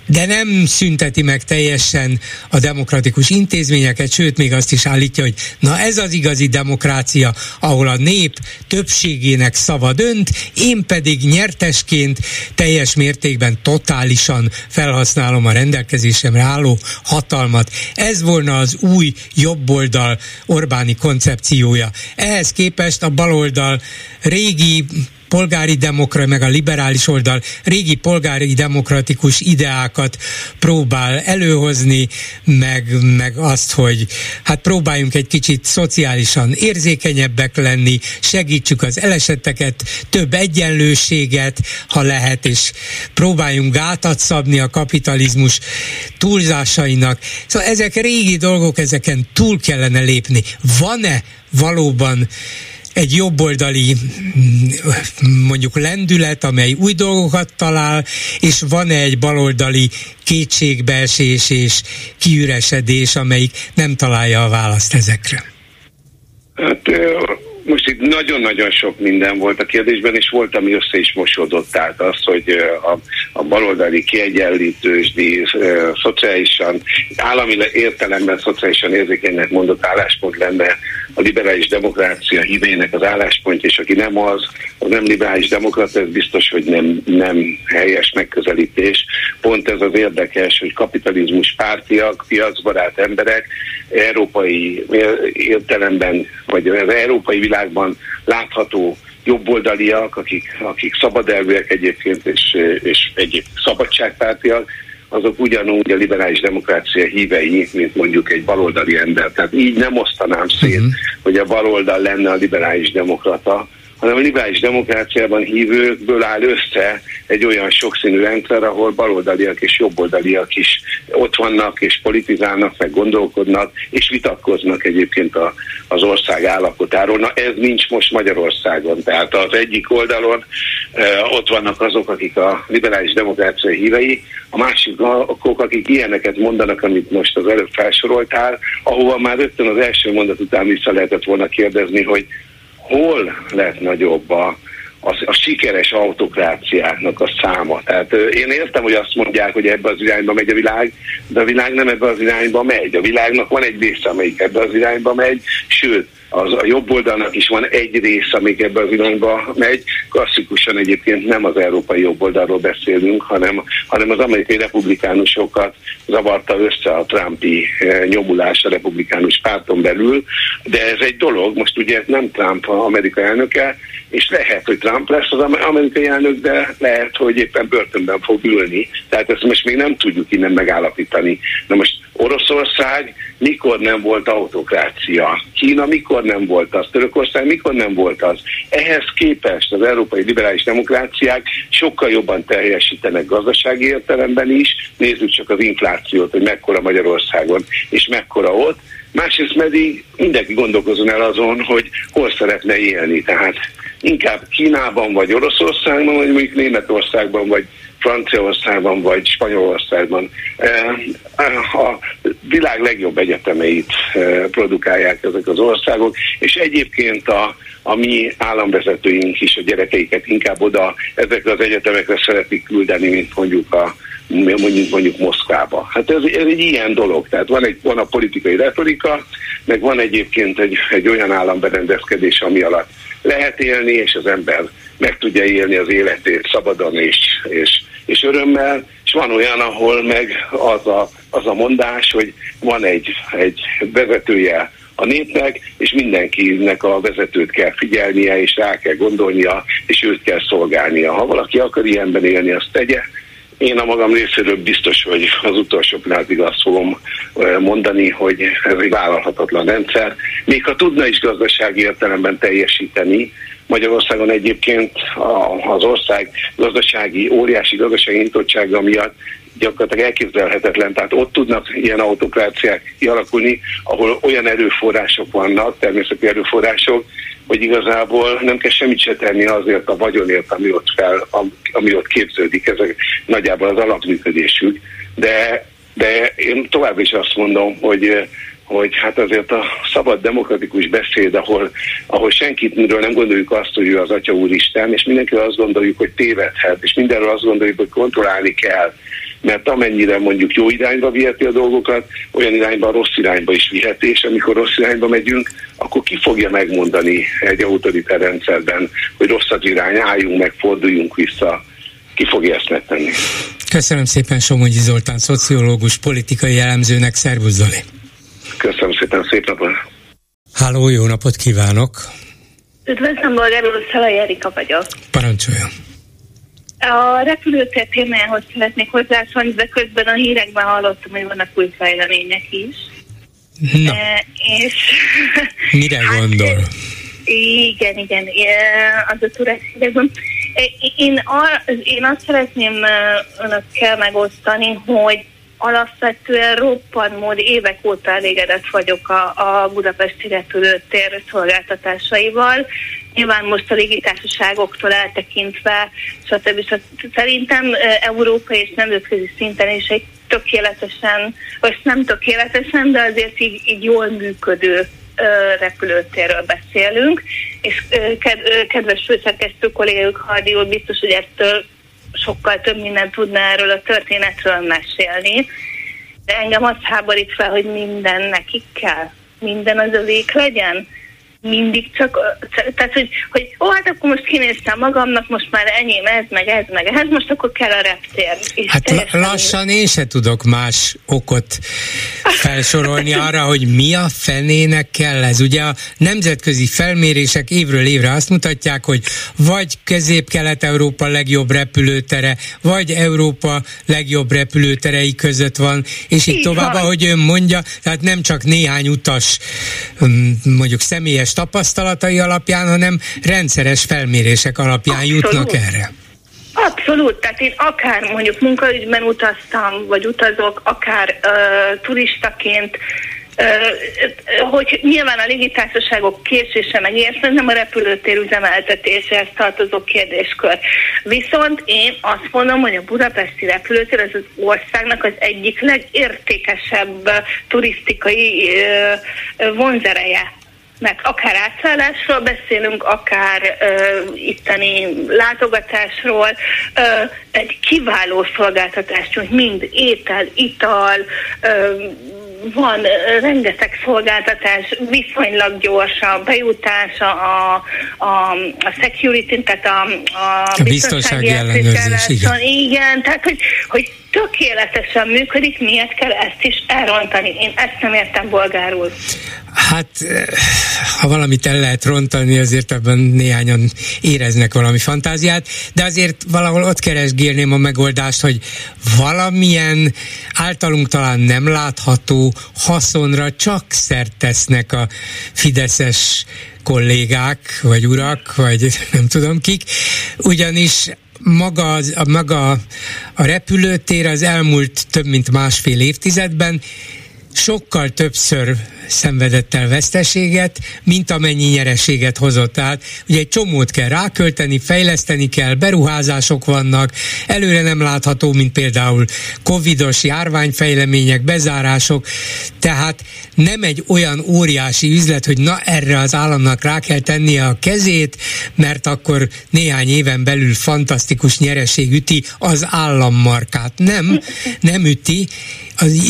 de nem szünteti meg teljesen a demokratikus intézményeket, sőt még azt is állítja, hogy na ez az igazi demokrácia, ahol a nép többségének szava dönt, én pedig nyertesként teljes mértékben totálisan felhasználom a rendelkezésemre álló hatalmat. Ez volna az új jobboldal Orbáni koncepciója. Ehhez képest a baloldal régi polgári demokra, meg a liberális oldal régi polgári demokratikus ideákat próbál előhozni, meg, meg azt, hogy hát próbáljunk egy kicsit szociálisan érzékenyebbek lenni, segítsük az elesetteket, több egyenlőséget, ha lehet, és próbáljunk gátat szabni a kapitalizmus túlzásainak. Szóval ezek régi dolgok, ezeken túl kellene lépni. Van-e valóban egy jobboldali mondjuk lendület, amely új dolgokat talál, és van egy baloldali kétségbeesés és kiüresedés, amelyik nem találja a választ ezekre? Hát most itt nagyon-nagyon sok minden volt a kérdésben, és volt, ami össze is mosódott. Tehát az, hogy a, a baloldali kiegyenlítősdi, szociálisan, állami értelemben szociálisan érzékenynek mondott álláspont lenne a liberális demokrácia hívének az álláspont, és aki nem az, az nem liberális demokrata, ez biztos, hogy nem, nem helyes megközelítés. Pont ez az érdekes, hogy kapitalizmus pártiak, piacbarát emberek, európai értelemben, vagy az európai világban látható jobboldaliak, akik, akik szabadelvűek egyébként, és, és egyéb szabadságpártiak, azok ugyanúgy a liberális demokrácia hívei, mint mondjuk egy baloldali ember. Tehát így nem osztanám szét, uh-huh. hogy a baloldal lenne a liberális demokrata, hanem a liberális demokráciában hívőkből áll össze egy olyan sokszínű rendszer, ahol baloldaliak és jobboldaliak is ott vannak, és politizálnak, meg gondolkodnak, és vitatkoznak egyébként a, az ország állapotáról. Na ez nincs most Magyarországon. Tehát az egyik oldalon e, ott vannak azok, akik a liberális demokrácia hívei, a másik azok, akik ilyeneket mondanak, amit most az előbb felsoroltál, ahova már rögtön az első mondat után vissza lehetett volna kérdezni, hogy hol lett nagyobb a, a, a sikeres autokráciáknak a száma. Tehát én értem, hogy azt mondják, hogy ebbe az irányba megy a világ, de a világ nem ebbe az irányba megy. A világnak van egy része, amelyik ebbe az irányba megy, sőt, az a jobb oldalnak is van egy része, amik ebbe az irányba megy. Klasszikusan egyébként nem az európai jobb oldalról beszélünk, hanem, hanem az amerikai republikánusokat zavarta össze a Trumpi eh, nyomulás a republikánus párton belül, de ez egy dolog, most ugye nem Trump a amerikai elnöke, és lehet, hogy Trump lesz az amerikai elnök, de lehet, hogy éppen börtönben fog ülni. Tehát ezt most még nem tudjuk innen megállapítani. Na most Oroszország mikor nem volt autokrácia? Kína mikor nem volt az? Törökország mikor nem volt az? Ehhez képest az európai liberális demokráciák sokkal jobban teljesítenek gazdasági értelemben is. Nézzük csak az inflációt, hogy mekkora Magyarországon és mekkora ott. Másrészt pedig mindenki gondolkozon el azon, hogy hol szeretne élni. Tehát inkább Kínában, vagy Oroszországban, vagy mondjuk Németországban, vagy Franciaországban vagy Spanyolországban. A világ legjobb egyetemeit produkálják ezek az országok, és egyébként a, a mi államvezetőink is a gyerekeiket inkább oda ezekre az egyetemekre szeretik küldeni, mint mondjuk a mondjuk, mondjuk Moszkvába. Hát ez, ez egy ilyen dolog. Tehát van, egy, van a politikai retorika, meg van egyébként egy, egy olyan államberendezkedés, ami alatt lehet élni, és az ember meg tudja élni az életét szabadon és, és, és örömmel, és van olyan, ahol meg az a, az a mondás, hogy van egy, egy vezetője a népnek, és mindenkinek a vezetőt kell figyelnie, és rá kell gondolnia, és őt kell szolgálnia. Ha valaki akar ilyenben élni, azt tegye. Én a magam részéről biztos, hogy az utolsó pillanatig azt fogom mondani, hogy ez egy vállalhatatlan rendszer. Még ha tudna is gazdasági értelemben teljesíteni, Magyarországon egyébként az ország gazdasági, óriási gazdasági nyitottsága miatt gyakorlatilag elképzelhetetlen. Tehát ott tudnak ilyen autokráciák kialakulni, ahol olyan erőforrások vannak, természeti erőforrások, hogy igazából nem kell semmit se tenni azért a vagyonért, ami ott, fel, ami ott képződik, ez nagyjából az alapműködésük. De, de én tovább is azt mondom, hogy hogy hát azért a szabad demokratikus beszéd, ahol, ahol senkitről nem gondoljuk azt, hogy ő az Atya Úristen, és mindenkiről azt gondoljuk, hogy tévedhet, és mindenről azt gondoljuk, hogy kontrollálni kell, mert amennyire mondjuk jó irányba viheti a dolgokat, olyan irányba, rossz irányba is viheti, és amikor rossz irányba megyünk, akkor ki fogja megmondani egy autoritár rendszerben, hogy rossz az irány, álljunk meg, forduljunk vissza, ki fogja ezt megtenni. Köszönöm szépen Somogyi Zoltán, szociológus, politikai elemzőnek, szervusz Zoli! Köszönöm szépen, szép napot! Háló, jó napot kívánok! Üdvözlöm, Bolgár úr, Szalai Erika vagyok. Parancsoljon. A repülőtér témájához szeretnék hozzászólni, de közben a hírekben hallottam, hogy vannak új fejlemények is. Na, E, és mire gondol? igen, igen, e, az a turás hírekben. E, Én, ar, én azt szeretném e, önökkel megosztani, hogy alapvetően roppant mód évek óta elégedett vagyok a, a budapesti repülőtér szolgáltatásaival. Nyilván most a légitársaságoktól eltekintve, stb. stb. Szerintem e, európai és nemzetközi szinten is egy tökéletesen, vagy nem tökéletesen, de azért így, így jól működő repülőtérről beszélünk, és kedves főszerkesztő kollégák Hardi úr biztos, hogy ettől sokkal több mindent tudna erről a történetről mesélni, de engem az háborít fel, hogy minden nekik kell. Minden az övék legyen mindig csak, tehát hogy, hogy ó, hát akkor most kinéztem magamnak, most már enyém ez, meg ez, meg ez, most akkor kell a reptér. Hát teljesen- lassan én se tudok más okot felsorolni arra, hogy mi a fenének kell ez. Ugye a nemzetközi felmérések évről évre azt mutatják, hogy vagy közép-kelet-európa legjobb repülőtere, vagy Európa legjobb repülőterei között van, és így Így tovább, van. ahogy ön mondja, tehát nem csak néhány utas mondjuk személyes tapasztalatai alapján, hanem rendszeres felmérések alapján Abszolút. jutnak erre. Abszolút, tehát én akár mondjuk munkaügyben utaztam, vagy utazok, akár ö, turistaként, ö, ö, hogy nyilván a légitársaságok késése megérte, nem a repülőtér üzemeltetéséhez tartozó kérdéskör. Viszont én azt mondom, hogy a budapesti repülőtér az az országnak az egyik legértékesebb turisztikai ö, ö, vonzereje mert akár átszállásról beszélünk, akár ö, itteni látogatásról, ö, egy kiváló szolgáltatást, hogy mind étel, ital, ö, van rengeteg szolgáltatás, viszonylag gyors a bejutása, a, a, a security, tehát a, a, biztonsági ellenőrzés, ellenőrzés, igen. igen, tehát hogy, hogy tökéletesen működik, miért kell ezt is elrontani? Én ezt nem értem bolgárul. Hát, eh, ha valamit el lehet rontani, azért ebben néhányan éreznek valami fantáziát, de azért valahol ott keresgélném a megoldást, hogy valamilyen általunk talán nem látható haszonra csak szert tesznek a fideszes kollégák, vagy urak, vagy nem tudom kik, ugyanis maga, az, a, maga a repülőtér az elmúlt több mint másfél évtizedben sokkal többször szenvedett el veszteséget, mint amennyi nyereséget hozott. Tehát ugye egy csomót kell rákölteni, fejleszteni kell, beruházások vannak, előre nem látható, mint például covidos járványfejlemények, bezárások, tehát nem egy olyan óriási üzlet, hogy na erre az államnak rá kell tennie a kezét, mert akkor néhány éven belül fantasztikus nyereség üti az állammarkát. Nem, nem üti,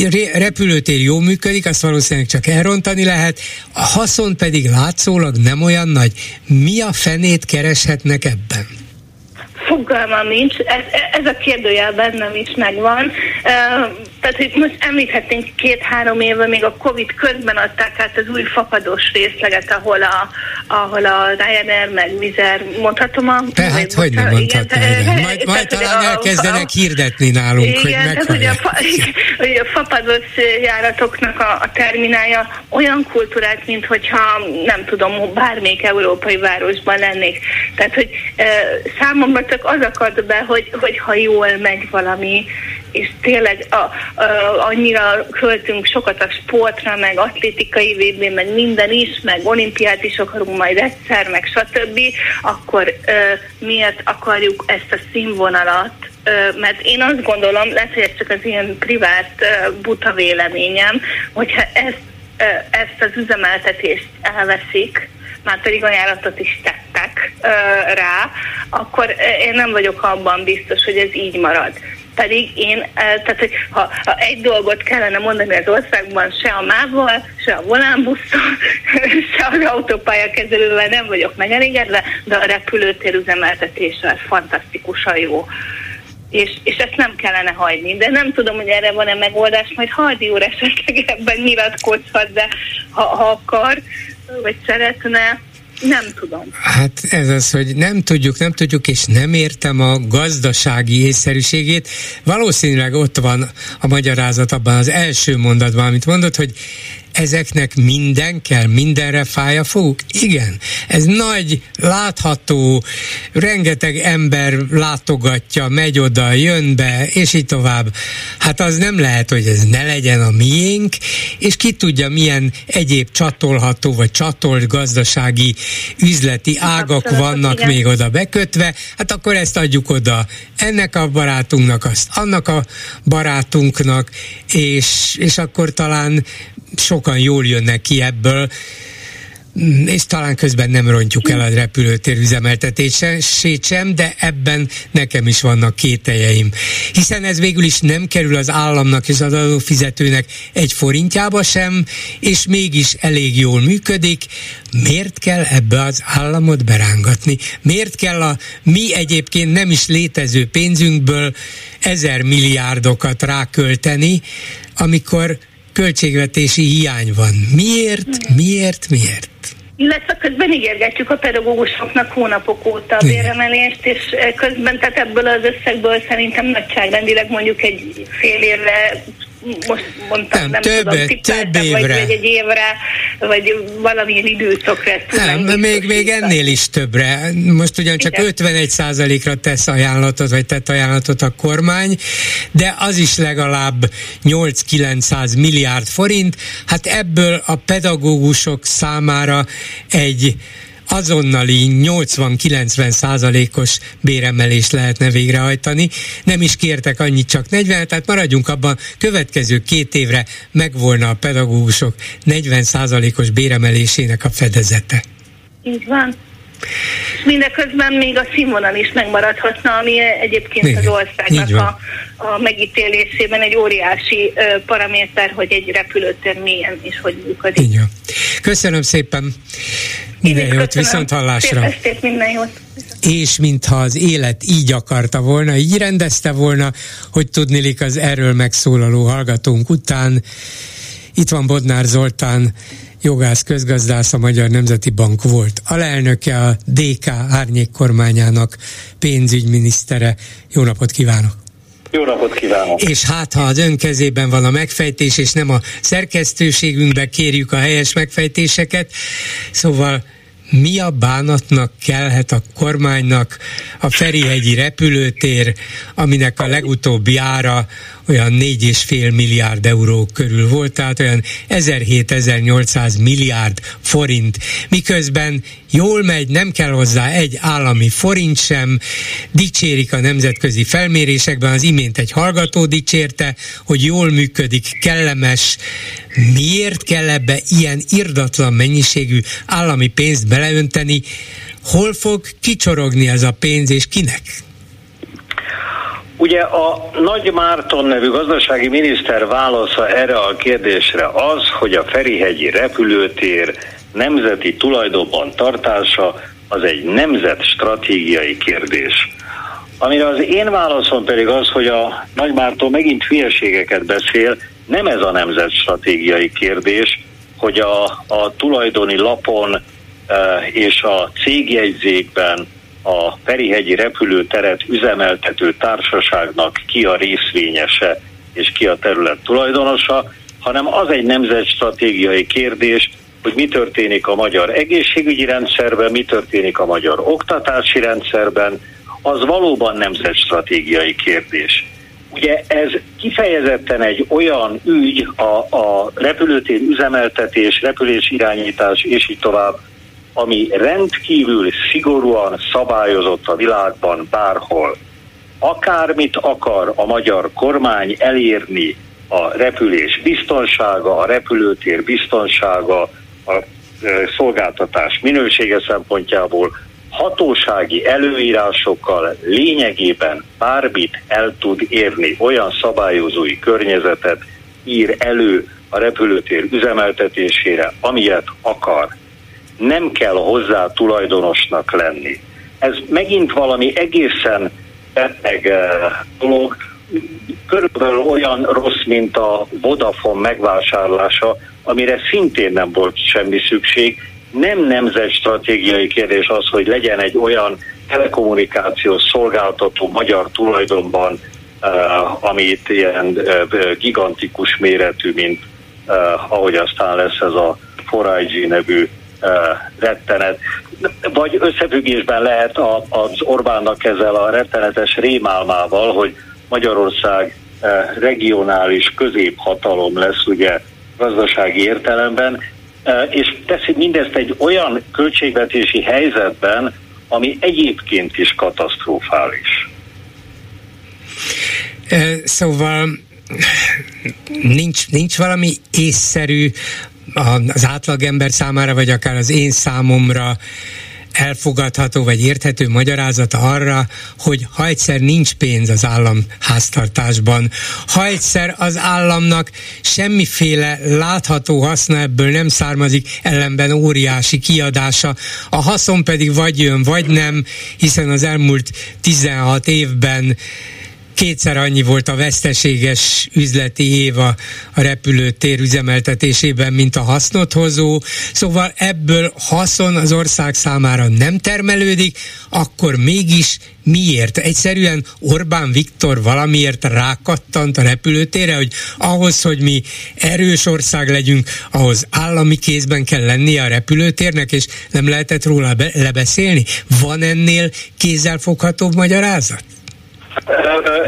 re- repülőtér jó működik, azt valószínűleg csak elrontani lehet, a haszon pedig látszólag nem olyan nagy. Mi a fenét kereshetnek ebben? Fogalmam nincs, ez, ez a kérdőjel bennem is megvan. Tehát, hogy most említhetnénk két-három éve, még a Covid közben adták át az új fapados részleget, ahol a, ahol a Ryanair meg Vizer, mondhatom a... Tehát, hogy nem mondhatná igen, te- Majd, majd talán elkezdenek a- hirdetni nálunk, igen, hogy tehát, hogy a, fa, hogy a fapados járatoknak a, a terminálja olyan kultúrát, mint hogyha nem tudom, bármelyik európai városban lennék. Tehát, hogy e, számomra csak az akad be, hogy, hogy ha jól megy valami, és tényleg a, a, annyira költünk sokat a sportra, meg atlétikai VB, meg minden is, meg olimpiát is akarunk majd egyszer, meg stb., akkor ö, miért akarjuk ezt a színvonalat mert én azt gondolom, lehet, hogy ez csak az ilyen privát buta véleményem, hogyha ezt, ezt az üzemeltetést elveszik, már pedig ajánlatot is tettek ö, rá, akkor én nem vagyok abban biztos, hogy ez így marad. Pedig én, tehát hogy ha, ha egy dolgot kellene mondani az országban, se a mávval, se a volánbusszal, se az autópályakezelővel nem vagyok megelégedve, de a repülőtér üzemeltetése fantasztikusan jó és, és ezt nem kellene hagyni. De nem tudom, hogy erre van-e megoldás, majd Hardi úr esetleg ebben nyilatkozhat, de ha, ha akar, vagy szeretne. Nem tudom. Hát ez az, hogy nem tudjuk, nem tudjuk, és nem értem a gazdasági észszerűségét. Valószínűleg ott van a magyarázat abban az első mondatban, amit mondott, hogy ezeknek minden kell, mindenre fáj a foguk? Igen. Ez nagy, látható, rengeteg ember látogatja, megy oda, jön be, és így tovább. Hát az nem lehet, hogy ez ne legyen a miénk, és ki tudja, milyen egyéb csatolható, vagy csatolt gazdasági üzleti ágak Abszolút, vannak igen. még oda bekötve, hát akkor ezt adjuk oda ennek a barátunknak, azt annak a barátunknak, és, és akkor talán sokan jól jönnek ki ebből, mm, és talán közben nem rontjuk el a repülőtér üzemeltetését sem, de ebben nekem is vannak kételjeim. Hiszen ez végül is nem kerül az államnak és az adófizetőnek egy forintjába sem, és mégis elég jól működik. Miért kell ebbe az államot berángatni? Miért kell a mi egyébként nem is létező pénzünkből ezer milliárdokat rákölteni, amikor költségvetési hiány van. Miért, miért, miért? Illetve közben ígérgetjük a pedagógusoknak hónapok óta a béremelést, és közben, tehát ebből az összegből szerintem nagyságrendileg mondjuk egy fél évre most mondtam, nem, nem több, tudom, több évre. Vagy, vagy egy évre, vagy valamilyen időszakra Nem, még, még ennél is többre. Most ugyan csak Igen. 51 ra tesz ajánlatot, vagy tett ajánlatot a kormány, de az is legalább 8-900 milliárd forint. Hát ebből a pedagógusok számára egy azonnali 80-90 százalékos béremelést lehetne végrehajtani. Nem is kértek annyit, csak 40, tehát maradjunk abban, következő két évre megvolna a pedagógusok 40 százalékos béremelésének a fedezete. Így van. És mindeközben még a színvonal is megmaradhatna, ami egyébként Igen, az országnak a, a megítélésében egy óriási ö, paraméter, hogy egy repülőtér milyen és hogy működik. Igen. Köszönöm szépen. Minden jót, köszönöm. viszont hallásra. Szép estét, minden jót. És mintha az élet így akarta volna, így rendezte volna, hogy tudnilik az erről megszólaló hallgatónk után. Itt van Bodnár Zoltán, jogász közgazdász, a Magyar Nemzeti Bank volt alelnöke, a DK árnyék kormányának pénzügyminisztere. Jó napot kívánok! Jó napot kívánok! És hát, ha az ön kezében van a megfejtés, és nem a szerkesztőségünkbe kérjük a helyes megfejtéseket, szóval mi a bánatnak kellhet a kormánynak a Ferihegyi repülőtér, aminek a legutóbbi ára olyan 4,5 milliárd euró körül volt, tehát olyan 1700-1800 milliárd forint, miközben jól megy, nem kell hozzá egy állami forint sem, dicsérik a nemzetközi felmérésekben, az imént egy hallgató dicsérte, hogy jól működik, kellemes, miért kell ebbe ilyen irdatlan mennyiségű állami pénzt beleönteni, hol fog kicsorogni ez a pénz, és kinek? Ugye a Nagy Márton nevű gazdasági miniszter válasza erre a kérdésre az, hogy a Ferihegyi repülőtér nemzeti tulajdonban tartása az egy nemzet stratégiai kérdés. Amire az én válaszom pedig az, hogy a Nagy Márton megint hülyeségeket beszél, nem ez a nemzet stratégiai kérdés, hogy a, a tulajdoni lapon e, és a cégjegyzékben a Ferihegyi repülőteret üzemeltető társaságnak ki a részvényese és ki a terület tulajdonosa, hanem az egy nemzetstratégiai kérdés, hogy mi történik a magyar egészségügyi rendszerben, mi történik a magyar oktatási rendszerben, az valóban nemzetstratégiai kérdés. Ugye ez kifejezetten egy olyan ügy, a, a repülőtér üzemeltetés, repülés irányítás és így tovább, ami rendkívül szigorúan szabályozott a világban bárhol. Akármit akar a magyar kormány elérni a repülés biztonsága, a repülőtér biztonsága, a szolgáltatás minősége szempontjából hatósági előírásokkal lényegében bármit el tud érni, olyan szabályozói környezetet ír elő a repülőtér üzemeltetésére, amilyet akar nem kell hozzá tulajdonosnak lenni. Ez megint valami egészen beteg eh, dolog, körülbelül olyan rossz, mint a Vodafone megvásárlása, amire szintén nem volt semmi szükség, nem nemzet stratégiai kérdés az, hogy legyen egy olyan telekommunikációs szolgáltató magyar tulajdonban, uh, amit ilyen uh, gigantikus méretű, mint ahogy aztán lesz ez a 4IG nevű rettenet. Vagy összefüggésben lehet az Orbánnak ezzel a rettenetes rémálmával, hogy Magyarország regionális középhatalom lesz ugye gazdasági értelemben, és teszi mindezt egy olyan költségvetési helyzetben, ami egyébként is katasztrofális. Szóval nincs, nincs valami észszerű az átlagember számára, vagy akár az én számomra elfogadható vagy érthető magyarázata arra, hogy ha egyszer nincs pénz az állam háztartásban, ha egyszer az államnak semmiféle látható haszna ebből nem származik, ellenben óriási kiadása, a haszon pedig vagy jön, vagy nem, hiszen az elmúlt 16 évben kétszer annyi volt a veszteséges üzleti év a, a repülőtér üzemeltetésében, mint a hasznot hozó. Szóval ebből haszon az ország számára nem termelődik, akkor mégis miért? Egyszerűen Orbán Viktor valamiért rákattant a repülőtérre, hogy ahhoz, hogy mi erős ország legyünk, ahhoz állami kézben kell lennie a repülőtérnek, és nem lehetett róla be- lebeszélni? Van ennél kézzelfoghatóbb magyarázat?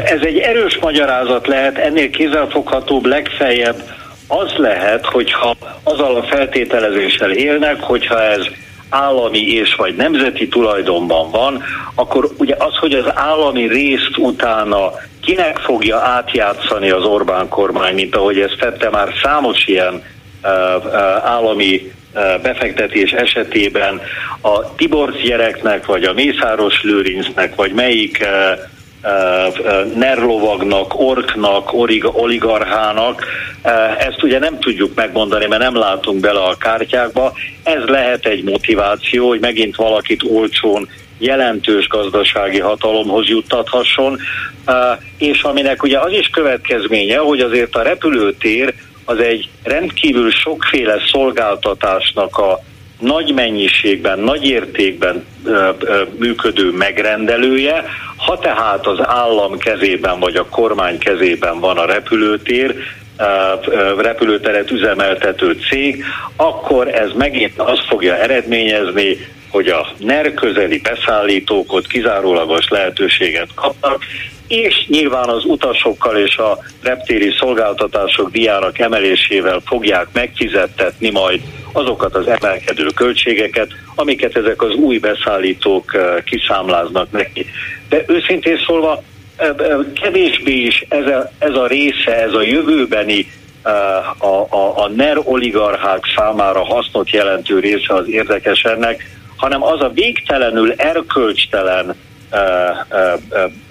Ez egy erős magyarázat lehet, ennél kézzelfoghatóbb legfeljebb az lehet, hogyha azzal a feltételezéssel élnek, hogyha ez állami és vagy nemzeti tulajdonban van, akkor ugye az, hogy az állami részt utána kinek fogja átjátszani az Orbán kormány, mint ahogy ezt tette már számos ilyen állami befektetés esetében a Tiborc gyereknek, vagy a Mészáros Lőrincnek, vagy melyik nerlovagnak, orknak, oligarchának. Ezt ugye nem tudjuk megmondani, mert nem látunk bele a kártyákba. Ez lehet egy motiváció, hogy megint valakit olcsón jelentős gazdasági hatalomhoz juttathasson, és aminek ugye az is következménye, hogy azért a repülőtér az egy rendkívül sokféle szolgáltatásnak a nagy mennyiségben, nagy értékben működő megrendelője, ha tehát az állam kezében vagy a kormány kezében van a repülőtér, repülőteret üzemeltető cég, akkor ez megint azt fogja eredményezni, hogy a NER közeli beszállítók ott kizárólagos lehetőséget kapnak, és nyilván az utasokkal és a reptéri szolgáltatások diárak emelésével fogják megfizettetni majd azokat az emelkedő költségeket, amiket ezek az új beszállítók eh, kiszámláznak neki. De őszintén szólva, eh, eh, kevésbé is ez a, ez a része, ez a jövőbeni a, a, a NER oligarchák számára hasznot jelentő része az érdekes ennek, hanem az a végtelenül erkölcstelen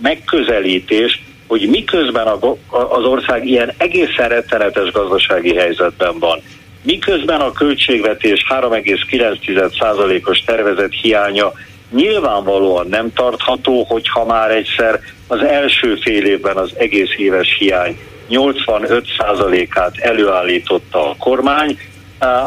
megközelítés, hogy miközben az ország ilyen egészen rettenetes gazdasági helyzetben van, miközben a költségvetés 3,9%-os tervezett hiánya nyilvánvalóan nem tartható, hogyha már egyszer az első fél évben az egész éves hiány 85%-át előállította a kormány,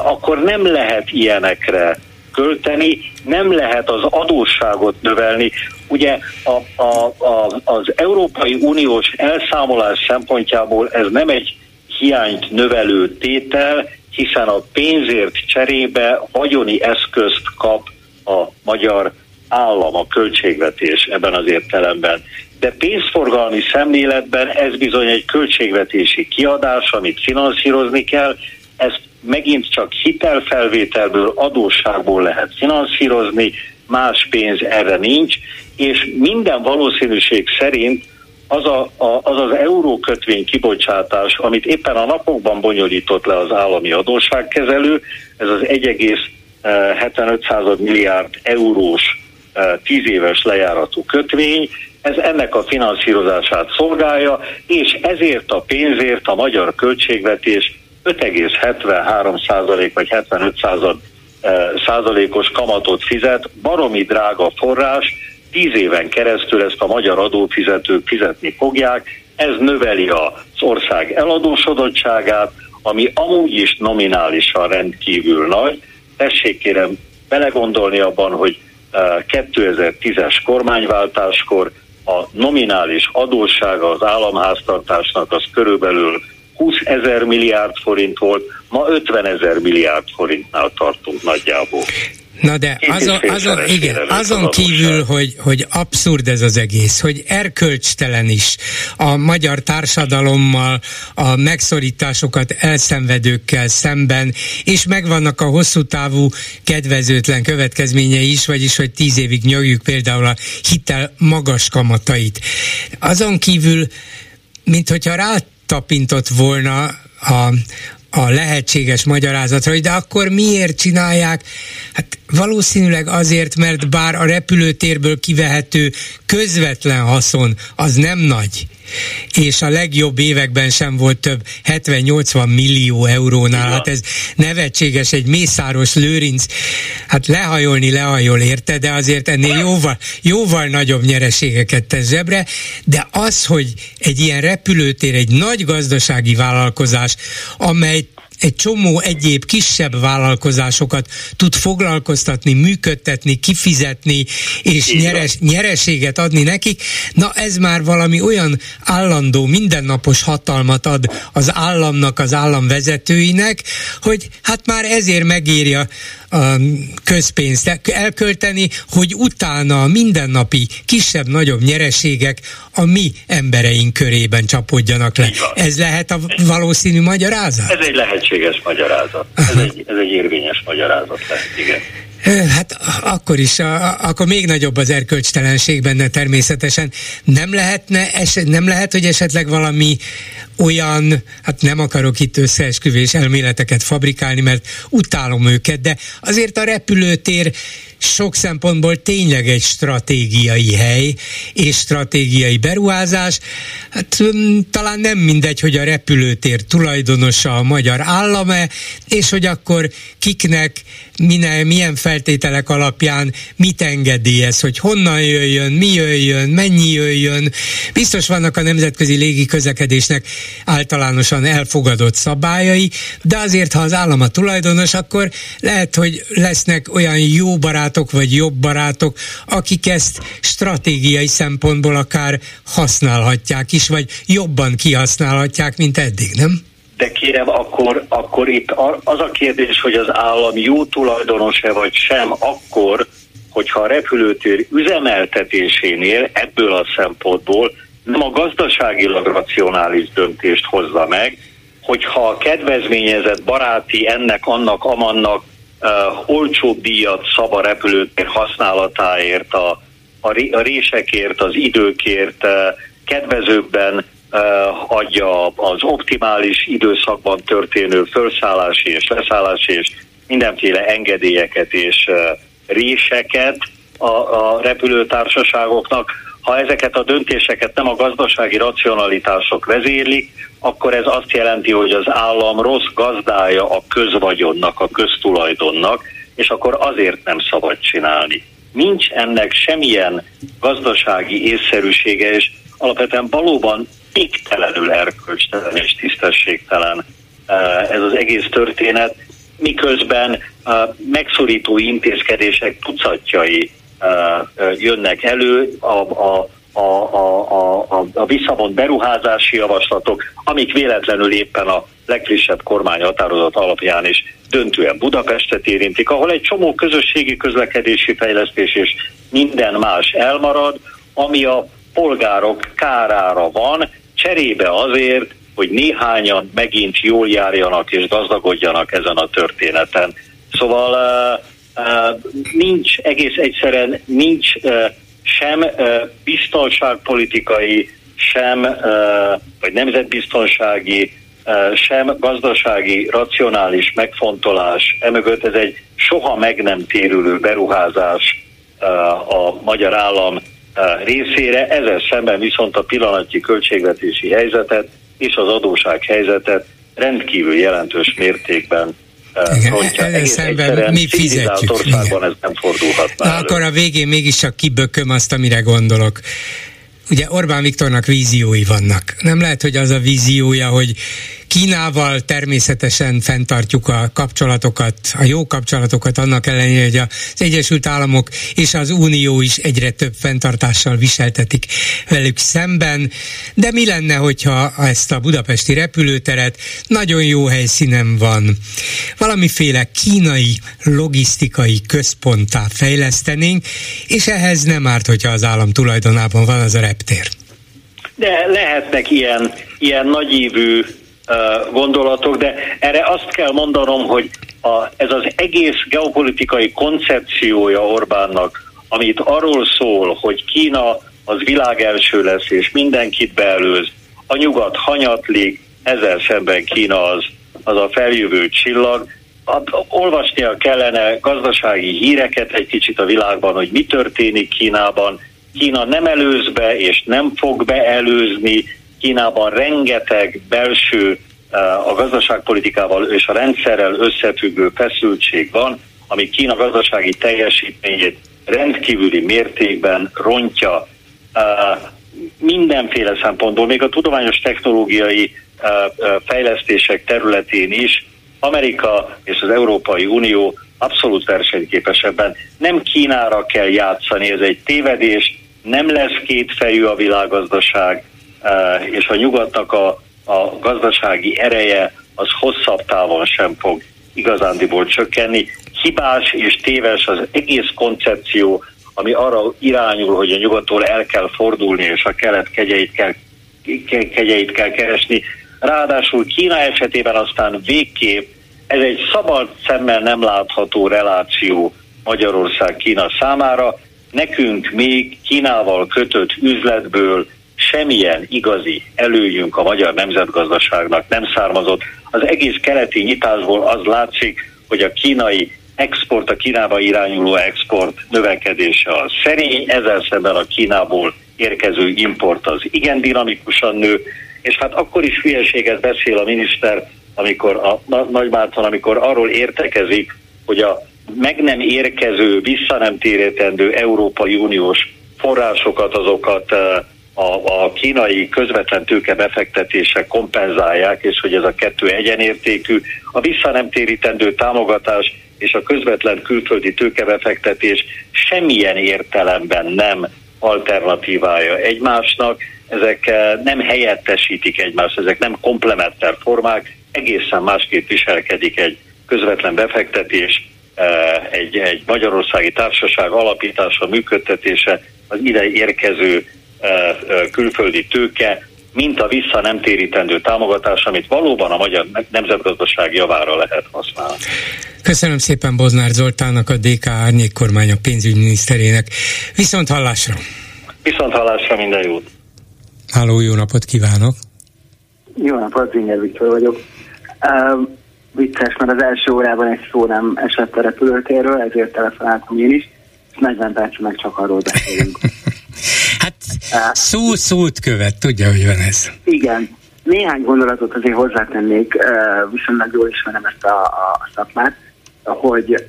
akkor nem lehet ilyenekre költeni, nem lehet az adósságot növelni. Ugye a, a, a, az Európai Uniós elszámolás szempontjából ez nem egy hiányt növelő tétel, hiszen a pénzért cserébe vagyoni eszközt kap a magyar állam, a költségvetés ebben az értelemben. De pénzforgalmi szemléletben ez bizony egy költségvetési kiadás, amit finanszírozni kell, ezt megint csak hitelfelvételből, adósságból lehet finanszírozni, más pénz erre nincs, és minden valószínűség szerint az, a, a, az az eurókötvény kibocsátás, amit éppen a napokban bonyolított le az állami adósságkezelő, ez az 1,75 milliárd eurós 10 éves lejáratú kötvény, ez ennek a finanszírozását szolgálja, és ezért a pénzért a magyar költségvetés 5,73 százalék vagy 75 század százalékos kamatot fizet, baromi drága forrás, tíz éven keresztül ezt a magyar adófizetők fizetni fogják, ez növeli az ország eladósodottságát, ami amúgy is nominálisan rendkívül nagy, tessék kérem belegondolni abban, hogy 2010-es kormányváltáskor a nominális adóssága az államháztartásnak az körülbelül 20 ezer milliárd forint volt, ma 50 ezer milliárd forintnál tartunk nagyjából. Na de azon, azon, igen, azon kívül, hogy, hogy abszurd ez az egész, hogy erkölcstelen is a magyar társadalommal, a megszorításokat elszenvedőkkel szemben, és megvannak a hosszú távú kedvezőtlen következményei is, vagyis hogy tíz évig nyögjük például a hitel magas kamatait. Azon kívül, mint hogyha rátapintott volna a, a lehetséges magyarázatra, hogy de akkor miért csinálják? Hát valószínűleg azért, mert bár a repülőtérből kivehető közvetlen haszon az nem nagy, és a legjobb években sem volt több 70-80 millió eurónál, hát ez nevetséges, egy Mészáros Lőrinc, hát lehajolni lehajol érte, de azért ennél jóval, jóval nagyobb nyereségeket tesz zsebre, de az, hogy egy ilyen repülőtér, egy nagy gazdasági vállalkozás, amely egy csomó egyéb kisebb vállalkozásokat tud foglalkoztatni, működtetni, kifizetni, és nyeres, nyereséget adni nekik, na ez már valami olyan állandó, mindennapos hatalmat ad az államnak, az állam vezetőinek, hogy hát már ezért megírja közpénzt elkölteni, hogy utána a mindennapi kisebb-nagyobb nyereségek a mi embereink körében csapódjanak le. Ez lehet a valószínű magyarázat? Ez egy lehetséges magyarázat. Ez egy, ez egy érvényes magyarázat lehet, igen. Hát akkor is, akkor még nagyobb az erkölcstellenség benne természetesen. Nem lehetne, eset, nem lehet, hogy esetleg valami olyan, hát nem akarok itt összeesküvés elméleteket fabrikálni, mert utálom őket, de azért a repülőtér sok szempontból tényleg egy stratégiai hely és stratégiai beruházás. Hát mm, talán nem mindegy, hogy a repülőtér tulajdonosa a magyar állame, és hogy akkor kiknek, mine, milyen feltételek alapján mit engedélyez, hogy honnan jöjjön, mi jöjjön, mennyi jöjjön. Biztos vannak a nemzetközi légi közlekedésnek általánosan elfogadott szabályai, de azért, ha az állam a tulajdonos, akkor lehet, hogy lesznek olyan jó barátok vagy jobb barátok, akik ezt stratégiai szempontból akár használhatják is, vagy jobban kihasználhatják, mint eddig, nem? De kérem, akkor, akkor itt az a kérdés, hogy az állam jó tulajdonos-e vagy sem, akkor, hogyha a repülőtér üzemeltetésénél ebből a szempontból nem a gazdaságilag racionális döntést hozza meg, hogyha a kedvezményezett baráti ennek, annak, amannak olcsóbb díjat szab a repülőtér használatáért, a, a résekért, az időkért uh, kedvezőbben uh, adja az optimális időszakban történő felszállási és leszállási és mindenféle engedélyeket és réseket a, a repülőtársaságoknak, ha ezeket a döntéseket nem a gazdasági racionalitások vezérlik, akkor ez azt jelenti, hogy az állam rossz gazdája a közvagyonnak, a köztulajdonnak, és akkor azért nem szabad csinálni. Nincs ennek semmilyen gazdasági észszerűsége, és alapvetően valóban égtelenül erkölcstelen és tisztességtelen eh, ez az egész történet, miközben eh, megszorító intézkedések tucatjai jönnek elő, a, a, a, a, a, a visszavont beruházási javaslatok, amik véletlenül éppen a legfrissebb kormány határozat alapján is döntően Budapestet érintik, ahol egy csomó közösségi közlekedési fejlesztés és minden más elmarad, ami a polgárok kárára van, cserébe azért, hogy néhányan megint jól járjanak és gazdagodjanak ezen a történeten. Szóval nincs egész egyszerűen nincs sem biztonságpolitikai, sem vagy nemzetbiztonsági, sem gazdasági, racionális megfontolás. Emögött ez egy soha meg nem térülő beruházás a magyar állam részére, ezzel szemben viszont a pillanatnyi költségvetési helyzetet és az adóság helyzetet rendkívül jelentős mértékben rontja. Ezzel szemben mi fizetjük. országban ez nem fordulhat Na, akkor a végén mégiscsak kibököm azt, amire gondolok. Ugye Orbán Viktornak víziói vannak. Nem lehet, hogy az a víziója, hogy Kínával természetesen fenntartjuk a kapcsolatokat, a jó kapcsolatokat, annak ellenére, hogy az Egyesült Államok és az Unió is egyre több fenntartással viseltetik velük szemben, de mi lenne, hogyha ezt a budapesti repülőteret nagyon jó helyszínen van, valamiféle kínai logisztikai központtá fejlesztenénk, és ehhez nem árt, hogyha az állam tulajdonában van az a reptér. De lehetnek ilyen, ilyen nagyívű gondolatok, de erre azt kell mondanom, hogy a, ez az egész geopolitikai koncepciója Orbánnak, amit arról szól, hogy Kína az világ első lesz, és mindenkit beelőz, a nyugat hanyatlik, ezzel szemben Kína az, az a feljövő csillag, olvasnia kellene gazdasági híreket egy kicsit a világban, hogy mi történik Kínában. Kína nem előz be, és nem fog beelőzni. Kínában rengeteg belső eh, a gazdaságpolitikával és a rendszerrel összefüggő feszültség van, ami Kína gazdasági teljesítményét rendkívüli mértékben rontja eh, mindenféle szempontból, még a tudományos technológiai eh, fejlesztések területén is Amerika és az Európai Unió abszolút versenyképesebben. Nem Kínára kell játszani, ez egy tévedés, nem lesz kétfejű a világgazdaság, és a nyugatnak a, a gazdasági ereje az hosszabb távon sem fog igazándiból csökkenni. Hibás és téves az egész koncepció, ami arra irányul, hogy a nyugattól el kell fordulni, és a kelet kegyeit kell, kegyeit kell keresni. Ráadásul Kína esetében aztán végképp ez egy szabad szemmel nem látható reláció Magyarország-Kína számára. Nekünk még Kínával kötött üzletből semmilyen igazi előjünk a magyar nemzetgazdaságnak nem származott. Az egész keleti nyitásból az látszik, hogy a kínai export, a Kínába irányuló export növekedése a szerény, ezzel szemben a Kínából érkező import az igen dinamikusan nő, és hát akkor is hülyeséget beszél a miniszter, amikor a Nagy Márton, amikor arról értekezik, hogy a meg nem érkező, vissza nem térítendő Európai Uniós forrásokat, azokat eh, a, a kínai közvetlen tőke befektetése kompenzálják, és hogy ez a kettő egyenértékű. A vissza nem térítendő támogatás és a közvetlen külföldi tőkebefektetés semmilyen értelemben nem alternatívája egymásnak, ezek eh, nem helyettesítik egymást, ezek nem komplementer formák, egészen másképp viselkedik egy közvetlen befektetés, eh, egy, egy magyarországi társaság alapítása, működtetése, az ide érkező külföldi tőke, mint a vissza nem térítendő támogatás, amit valóban a magyar nemzetgazdaság javára lehet használni. Köszönöm szépen Boznár Zoltánnak, a DK árnyék kormánya pénzügyminiszterének. Viszont hallásra! Viszont hallásra minden jót! Háló, jó napot kívánok! Jó napot, Zinger Viktor vagyok. Uh, vicces, mert az első órában egy szó nem esett a repülőtérről, ezért telefonáltam én is, és 40 perc meg csak arról beszélünk. hát szó szót követ, tudja, hogy van ez. Igen. Néhány gondolatot azért hozzátennék, viszonylag jól ismerem ezt a, a szakmát, hogy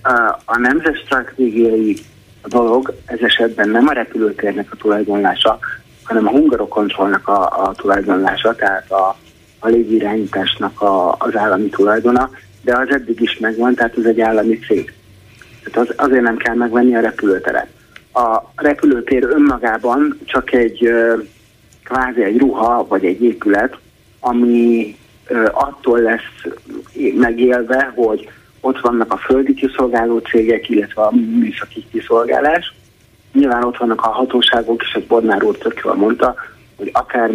a nemzetstratégiai dolog ez esetben nem a repülőtérnek a tulajdonlása, hanem a hungarokontrollnak a, a tulajdonlása, tehát a, a légirányításnak a, az állami tulajdona, de az eddig is megvan, tehát ez egy állami cég. Tehát az, azért nem kell megvenni a repülőteret. A repülőtér önmagában csak egy kvázi egy ruha vagy egy épület, ami attól lesz megélve, hogy ott vannak a földi kiszolgáló cégek, illetve a műszaki kiszolgálás. Nyilván ott vannak a hatóságok, és ezt Bodnár úr tök jól mondta, hogy akár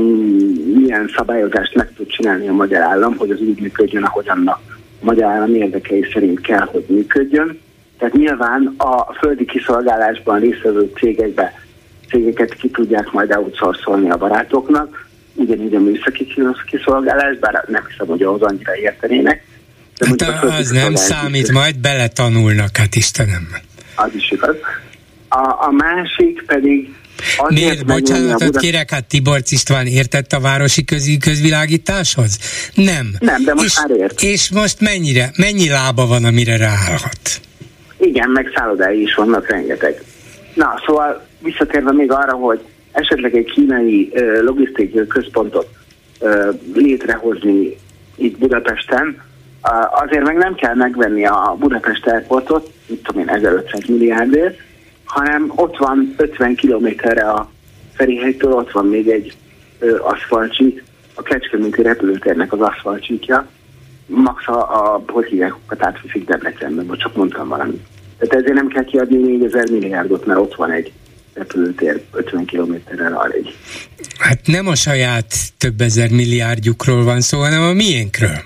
milyen szabályozást meg tud csinálni a magyar állam, hogy az úgy működjön, ahogy annak a magyar állam érdekei szerint kell, hogy működjön. Tehát nyilván a földi kiszolgálásban résztvevő cégekbe cégeket ki tudják majd outsourcolni a barátoknak, ugyanígy a műszaki kiszolgálás, bár nem hiszem, hogy ahhoz annyira értenének. De hát az nem számít, is, majd beletanulnak, hát Istenem. Az is igaz. A, a másik pedig Miért, bocsánatot Buda... kérek, hát Tiborc István értett a városi közi közvilágításhoz? Nem. Nem, de most és, már ért. És most mennyire, mennyi lába van, amire ráállhat? Igen, meg szállodái is vannak rengeteg. Na, szóval visszatérve még arra, hogy esetleg egy kínai logisztikai központot létrehozni itt Budapesten, azért meg nem kell megvenni a Budapest Airportot, mit tudom én, 1500 milliárdért, hanem ott van 50 kilométerre a Ferihegytől, ott van még egy aszfaltsík, a Kecskeméti repülőtérnek az aszfaltsíkja, max a, a hogy hívják, átviszik Debrecenbe, vagy csak mondtam valamit. Tehát ezért nem kell kiadni 4000 milliárdot, mert ott van egy repülőtér 50 kilométerrel arrébb. Hát nem a saját több ezer milliárdjukról van szó, hanem a miénkről.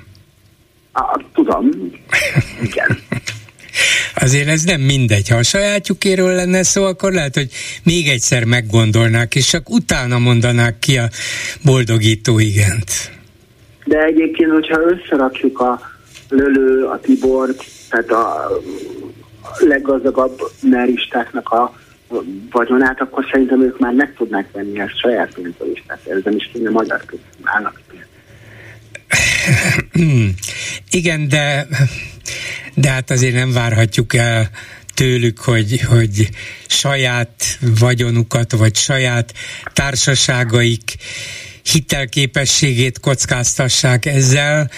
A, tudom, igen. Azért ez nem mindegy. Ha a sajátjukéről lenne szó, akkor lehet, hogy még egyszer meggondolnák, és csak utána mondanák ki a boldogító igent. De egyébként, hogyha összerakjuk a Lölő, a Tibort, tehát a leggazdagabb meristáknak a vagyonát, akkor szerintem ők már meg tudnák venni ezt saját pénzből is. Tehát ez nem is kéne magyar állnak Igen, de, de hát azért nem várhatjuk el tőlük, hogy, hogy saját vagyonukat, vagy saját társaságaik hitelképességét kockáztassák ezzel.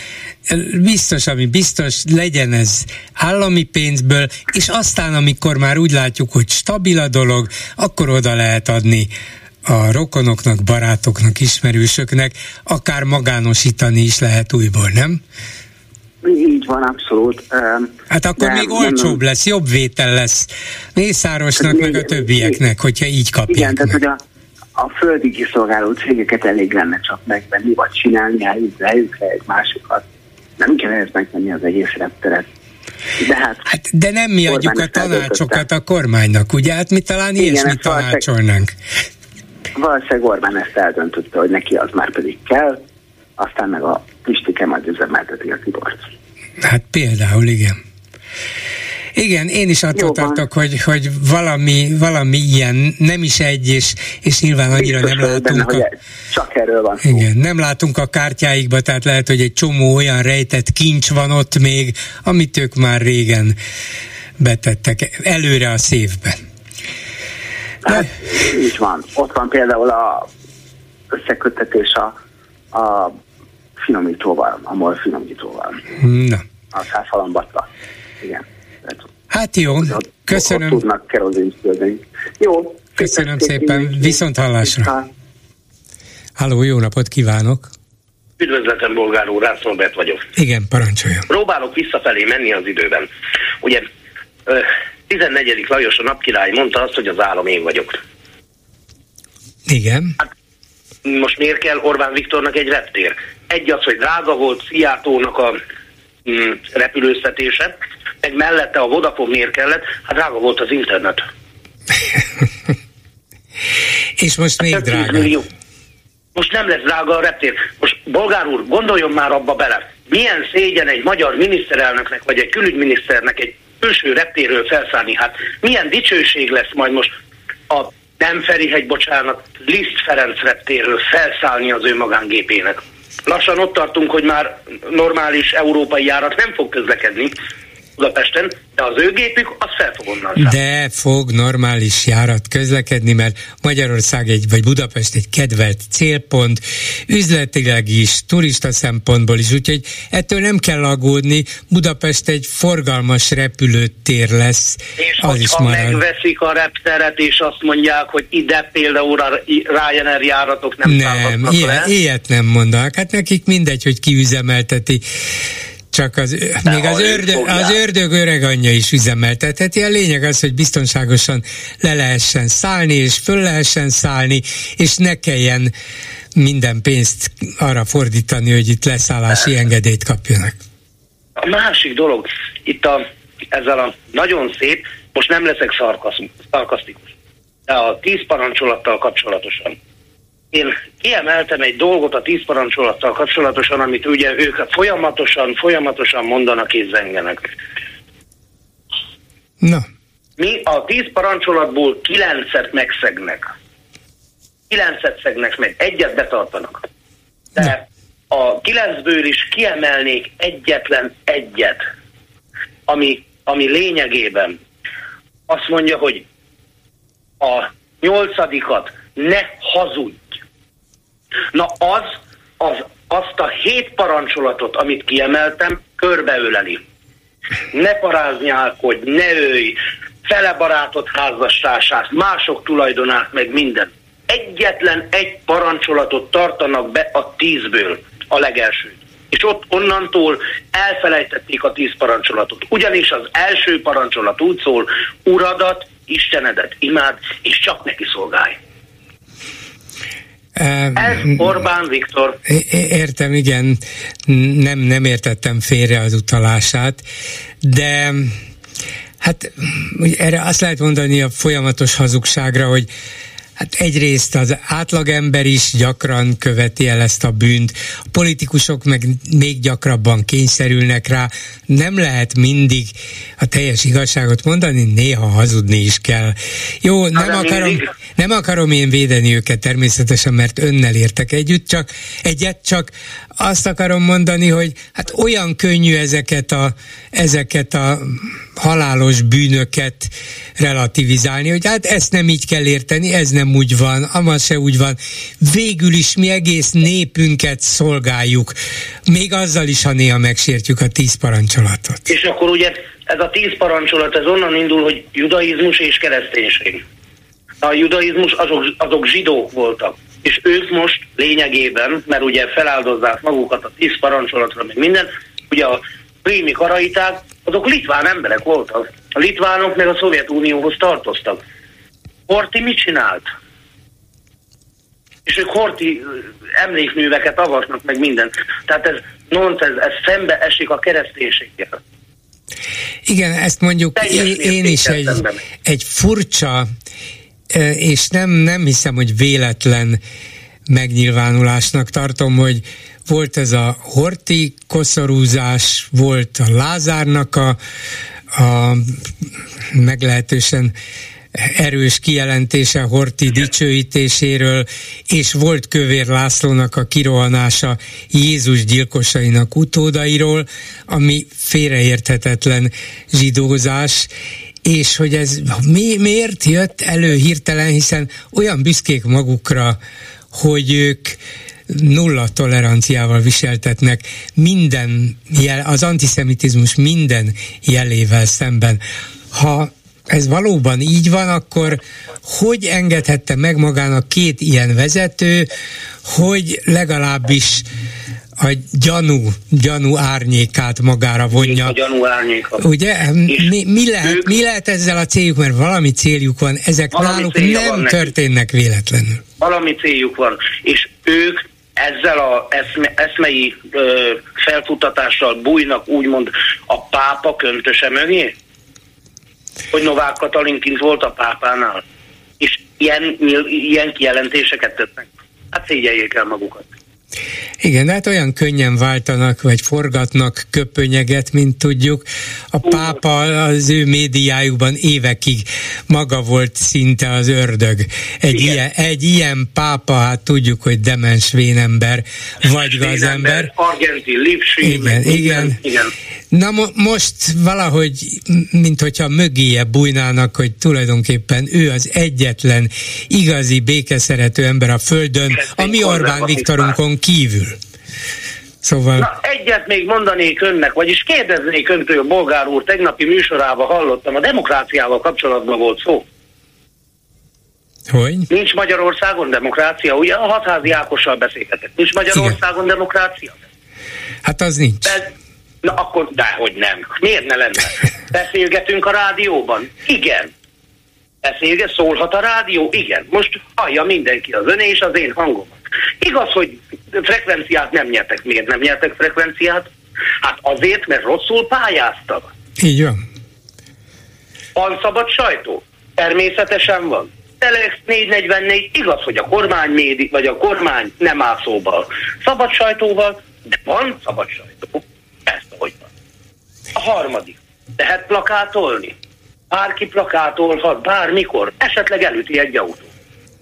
Biztos, ami biztos, legyen ez állami pénzből, és aztán, amikor már úgy látjuk, hogy stabil a dolog, akkor oda lehet adni a rokonoknak, barátoknak, ismerősöknek, akár magánosítani is lehet újból, nem? Így van, abszolút. Hát akkor nem, még olcsóbb nem, lesz, jobb vétel lesz Mészárosnak, hát meg a többieknek, hogyha így kapják Igen, tehát hogy a, a földi kiszolgáló cégeket elég lenne csak megvenni, vagy csinálni helyükre egy másikat. Nem kell ezt megvenni az egész repteret. De, hát, hát, de nem mi adjuk a tanácsokat a kormánynak, ugye? Hát mi talán Igen, ilyesmit tanácsolnánk. Valószínűleg Orbán ezt eldöntötte, hogy neki az már pedig kell, aztán meg a Pistike majd üzemelteti a Tibort. Hát például, igen. Igen, én is attól tartok, hogy, hogy valami, valami ilyen, nem is egy, és, és nyilván annyira Biztos nem látunk. Benne, a, csak erről van szó. Igen, nem látunk a kártyáikba, tehát lehet, hogy egy csomó olyan rejtett kincs van ott még, amit ők már régen betettek előre a szévbe. Hát, így van. Ott van például a összekötetés a, a finomítóval, a MOL finomítóval. Na. A százhalambatta. Igen. Hát jó, köszönöm. Ott tudnak Jó. Köszönöm szépen, viszont hallásra. Halló, jó napot kívánok! Üdvözletem, bolgár úr, Rász Norbert vagyok. Igen, parancsoljon. Próbálok visszafelé menni az időben. Ugye 14. Lajos a napkirály mondta azt, hogy az állam én vagyok. Igen. Hát, most miért kell Orbán Viktornak egy reptér? Egy az, hogy drága volt Szijjártónak a mm, repülőztetése, meg mellette a Vodafone miért kellett? Hát drága volt az internet. És most még hát drága. Millió. Most nem lesz drága a reptér. Most bolgár úr, gondoljon már abba bele. Milyen szégyen egy magyar miniszterelnöknek, vagy egy külügyminiszternek egy külső reptéről felszállni. Hát milyen dicsőség lesz majd most a nem Ferihegy, bocsánat, Liszt Ferenc reptéről felszállni az ő magángépének. Lassan ott tartunk, hogy már normális európai járat nem fog közlekedni, Budapesten, de az ő gépük az fel fog onnan De fog normális járat közlekedni, mert Magyarország egy, vagy Budapest egy kedvelt célpont, üzletileg is, turista szempontból is, úgyhogy ettől nem kell aggódni, Budapest egy forgalmas repülőtér lesz. És az is marad. megveszik a repteret, és azt mondják, hogy ide például a Ryanair járatok nem Nem, ilyet, ilyet nem mondanak. Hát nekik mindegy, hogy ki üzemelteti csak az, még az ördög, az ördög öreg anyja is üzemeltetheti. A lényeg az, hogy biztonságosan le lehessen szállni, és föl lehessen szállni, és ne kelljen minden pénzt arra fordítani, hogy itt leszállási engedélyt kapjanak. A másik dolog, itt a, ezzel a nagyon szép, most nem leszek szarkasztikus, de a tíz parancsolattal kapcsolatosan én kiemeltem egy dolgot a tíz parancsolattal kapcsolatosan, amit ugye ők folyamatosan, folyamatosan mondanak és zengenek. Na. Mi a tíz parancsolatból kilencet megszegnek. Kilencet szegnek meg, egyet betartanak. De Na. a kilencből is kiemelnék egyetlen egyet, ami, ami lényegében azt mondja, hogy a nyolcadikat ne hazudj. Na az, az azt a hét parancsolatot, amit kiemeltem, körbeöleli. Ne paráznyálkodj, ne ölj, fele barátot házastársát, mások tulajdonát, meg minden. Egyetlen egy parancsolatot tartanak be a tízből, a legelsőt. És ott onnantól elfelejtették a tíz parancsolatot. Ugyanis az első parancsolat úgy szól, uradat, Istenedet imád, és csak neki szolgálj. Ez Orbán Viktor. Értem, igen, nem, nem értettem félre az utalását, de hát erre azt lehet mondani a folyamatos hazugságra, hogy Hát egyrészt az átlagember is gyakran követi el ezt a bűnt, a politikusok meg még gyakrabban kényszerülnek rá. Nem lehet mindig a teljes igazságot mondani, néha hazudni is kell. Jó, nem akarom, nem akarom én védeni őket természetesen, mert önnel értek együtt, csak egyet, csak azt akarom mondani, hogy hát olyan könnyű ezeket a, ezeket a halálos bűnöket relativizálni, hogy hát ezt nem így kell érteni, ez nem úgy van, amaz se úgy van. Végül is mi egész népünket szolgáljuk, még azzal is, ha néha megsértjük a tíz parancsolatot. És akkor ugye ez a tíz parancsolat, ez onnan indul, hogy judaizmus és kereszténység. A judaizmus azok, azok zsidók voltak és ők most lényegében, mert ugye feláldozzák magukat a tíz parancsolatra, meg minden, ugye a prími karaiták, azok litván emberek voltak. A litvánok meg a Szovjetunióhoz tartoztak. Horti mit csinált? És ők Horti emlékműveket avatnak meg minden. Tehát ez nonsens, ez szembe esik a kereszténységgel. Igen, ezt mondjuk én, én is egy, egy furcsa és nem, nem hiszem, hogy véletlen megnyilvánulásnak tartom, hogy volt ez a horti koszorúzás, volt a Lázárnak a, a meglehetősen erős kijelentése Horti dicsőítéséről, és volt Kövér Lászlónak a kirohanása Jézus gyilkosainak utódairól, ami félreérthetetlen zsidózás, és hogy ez mi, miért jött elő hirtelen, hiszen olyan büszkék magukra, hogy ők nulla toleranciával viseltetnek minden jel, az antiszemitizmus minden jelével szemben. Ha ez valóban így van, akkor hogy engedhette meg magának két ilyen vezető, hogy legalábbis a gyanú, gyanú árnyékát magára vonja. A gyanú árnyéka. Ugye? Mi, mi, lehet, mi lehet ezzel a céljuk? Mert valami céljuk van, ezek valami náluk nem történnek véletlenül. Valami céljuk van, és ők ezzel a eszme, eszmei ö, felfutatással bújnak úgymond a pápa köntöse mögé? Hogy Novák Katalin kint volt a pápánál? És ilyen, ilyen kijelentéseket tettek? Hát szégyeljék el magukat. Igen, de hát olyan könnyen váltanak, vagy forgatnak köpönyeget, mint tudjuk. A pápa az ő médiájukban évekig maga volt szinte az ördög. Egy, ilyen, egy ilyen pápa, hát tudjuk, hogy demens vénember, vagy gazember. Argentin, lipsi, igen, igen. igen. Na mo- most valahogy, mint hogyha mögéje bújnának, hogy tulajdonképpen ő az egyetlen igazi békeszerető ember a Földön, a mi Orbán Viktorunkon kívül. Szóval... Na, egyet még mondanék önnek, vagyis kérdeznék öntől, Bolgár úr, tegnapi műsorában hallottam, a demokráciával kapcsolatban volt szó. Hogy? Nincs Magyarországon demokrácia, ugye a hatházi Ákossal beszélhetek. Nincs Magyarországon Igen. demokrácia? Hát az nincs. De, na akkor, dehogy nem. Miért ne lenne? Beszélgetünk a rádióban? Igen. Beszélget, szólhat a rádió? Igen. Most hallja mindenki az öné és az én hangomat. Igaz, hogy frekvenciát nem nyertek. Miért nem nyertek frekvenciát? Hát azért, mert rosszul pályáztak. Így van. Van szabad sajtó? Természetesen van. Telex 444, igaz, hogy a kormány médi, vagy a kormány nem áll szóval. Szabad sajtóval, de van szabad sajtó. Ezt hogy van. A harmadik. Lehet plakátolni. Bárki plakátolhat bármikor, esetleg elüti egy autó.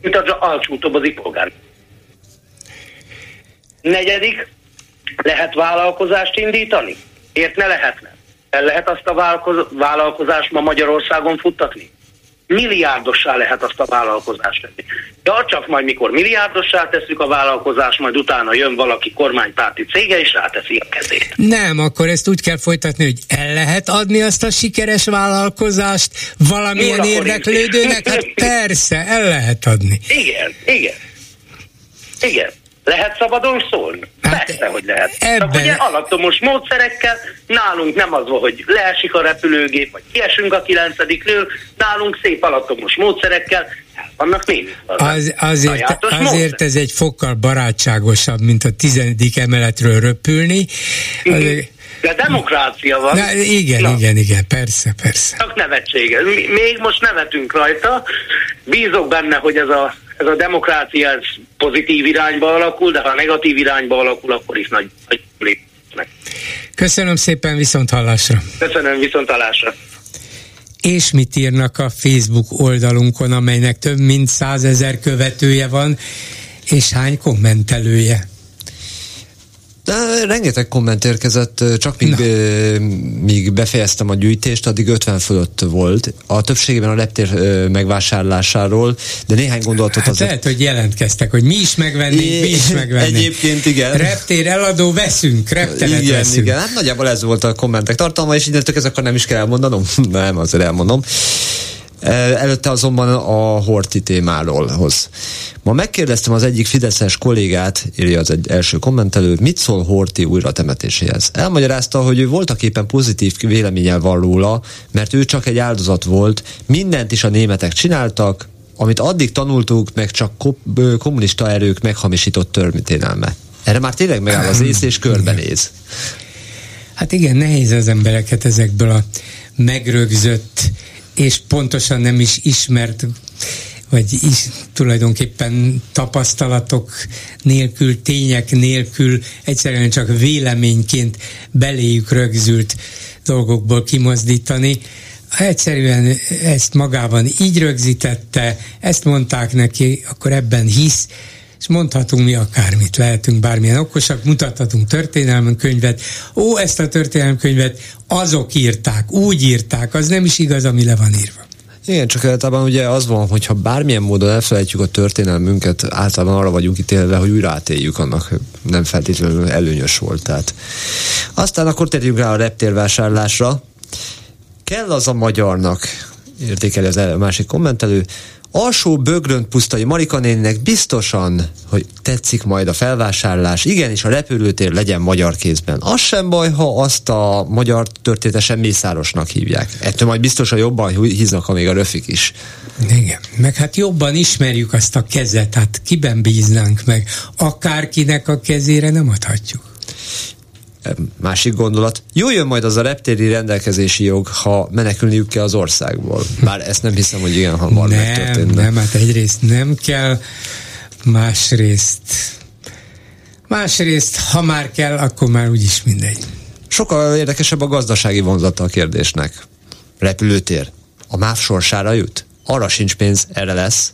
Mint az alcsútobozik polgár. Negyedik, lehet vállalkozást indítani? Ért ne lehetne? El lehet azt a vállalkozást ma Magyarországon futtatni? Milliárdossá lehet azt a vállalkozást tenni. Ja, csak majd mikor milliárdossá tesszük a vállalkozást, majd utána jön valaki kormánypárti cége, és ráteszi a kezét. Nem, akkor ezt úgy kell folytatni, hogy el lehet adni azt a sikeres vállalkozást valamilyen Jó, érdeklődőnek? Hát persze, el lehet adni. Igen, igen. Igen. Lehet szabadon szólni? Hát Persze, hogy lehet. Ebben... Csak ugye alattomos módszerekkel nálunk nem az van, hogy leesik a repülőgép, vagy kiesünk a kilencedikről, nálunk szép alattomos módszerekkel vannak némi. Az, azért, azért ez egy fokkal barátságosabb, mint a tizedik emeletről röpülni. Azért, de demokrácia van. Na, igen, Na. igen, igen, persze, persze. Csak nevetséges. Még most nevetünk rajta. Bízok benne, hogy ez a ez a demokrácia ez pozitív irányba alakul, de ha negatív irányba alakul, akkor is nagy, nagy lépnek. Köszönöm szépen, viszont hallásra. Köszönöm, viszont hallásra. És mit írnak a Facebook oldalunkon, amelynek több mint százezer követője van, és hány kommentelője? De rengeteg komment érkezett, csak míg, e, míg befejeztem a gyűjtést, addig 50 fölött volt. A többségében a reptér megvásárlásáról, de néhány gondolatot hát azért... lehet, hogy jelentkeztek, hogy mi is megvennénk, é, mi is megvennénk. Egyébként igen. Reptér eladó, veszünk, repteret igen, veszünk. Igen, hát nagyjából ez volt a kommentek tartalma, és innentől ezek nem is kell elmondanom. nem, azért elmondom. Előtte azonban a Horti témáról hoz. Ma megkérdeztem az egyik fideszes kollégát, írja az egy első kommentelő, mit szól Horti újra temetéséhez. Elmagyarázta, hogy ő voltak éppen pozitív véleményel van róla, mert ő csak egy áldozat volt, mindent is a németek csináltak, amit addig tanultuk, meg csak kommunista erők meghamisított történelme. Erre már tényleg megáll az ész és körbenéz. Hát igen, nehéz az embereket ezekből a megrögzött és pontosan nem is ismert vagy is tulajdonképpen tapasztalatok nélkül, tények nélkül, egyszerűen csak véleményként beléjük rögzült dolgokból kimozdítani. Egyszerűen ezt magában így rögzítette, ezt mondták neki, akkor ebben hisz, és mondhatunk mi akármit, lehetünk bármilyen okosak, mutathatunk történelmi könyvet, ó, ezt a történelmi könyvet azok írták, úgy írták, az nem is igaz, ami le van írva. Igen, csak általában ugye az van, hogy ha bármilyen módon elfelejtjük a történelmünket, általában arra vagyunk ítélve, hogy újra átéljük, annak nem feltétlenül előnyös volt. Tehát. Aztán akkor térjünk rá a reptérvásárlásra. Kell az a magyarnak, értékeli az másik kommentelő, alsó bögrönt pusztai Marika néninek biztosan, hogy tetszik majd a felvásárlás, igenis a repülőtér legyen magyar kézben. Az sem baj, ha azt a magyar történetesen Mészárosnak hívják. Ettől majd biztosan jobban híznak, még a röfik is. Igen, meg hát jobban ismerjük azt a kezet, hát kiben bíznánk meg. Akárkinek a kezére nem adhatjuk. Másik gondolat, jó jön majd az a reptéri rendelkezési jog, ha menekülniük kell az országból. Bár ezt nem hiszem, hogy ilyen hamar nem, megtörténne. Nem, hát egyrészt nem kell, másrészt másrészt, ha már kell, akkor már úgyis mindegy. Sokkal érdekesebb a gazdasági vonzata a kérdésnek. Repülőtér. A MÁV sorsára jut? arra sincs pénz, erre lesz.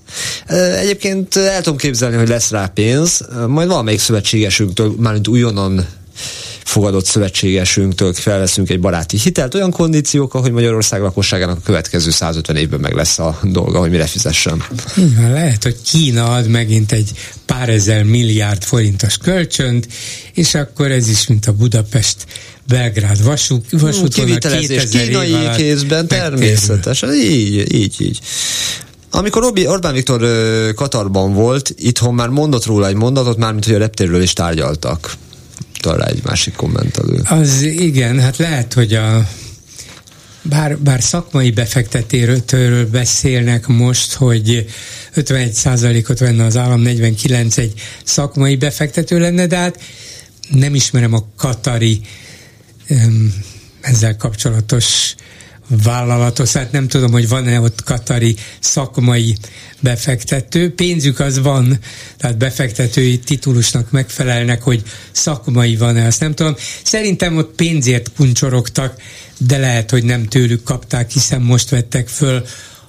Egyébként el tudom képzelni, hogy lesz rá pénz, majd valamelyik szövetségesünktől, mármint újonnan fogadott szövetségesünktől felveszünk egy baráti hitelt, olyan kondíciók, hogy Magyarország lakosságának a következő 150 évben meg lesz a dolga, hogy mire fizessen. Igen, lehet, hogy Kína ad megint egy pár ezer milliárd forintos kölcsönt, és akkor ez is, mint a Budapest Belgrád vasút, vasútvonal 2000 kínai év kézben természetesen, így, így, így. Amikor Robi, Orbán Viktor Katarban volt, itthon már mondott róla egy mondatot, mármint hogy a reptérről is tárgyaltak talán egy másik kommentelő. Az igen, hát lehet, hogy a bár, bár szakmai befektetőről beszélnek most, hogy 51%-ot venne az állam, 49 egy szakmai befektető lenne, de hát nem ismerem a katari ezzel kapcsolatos vállalatot, hát nem tudom, hogy van-e ott katari szakmai befektető. Pénzük az van, tehát befektetői titulusnak megfelelnek, hogy szakmai van-e, azt nem tudom. Szerintem ott pénzért kuncsorogtak, de lehet, hogy nem tőlük kapták, hiszen most vettek föl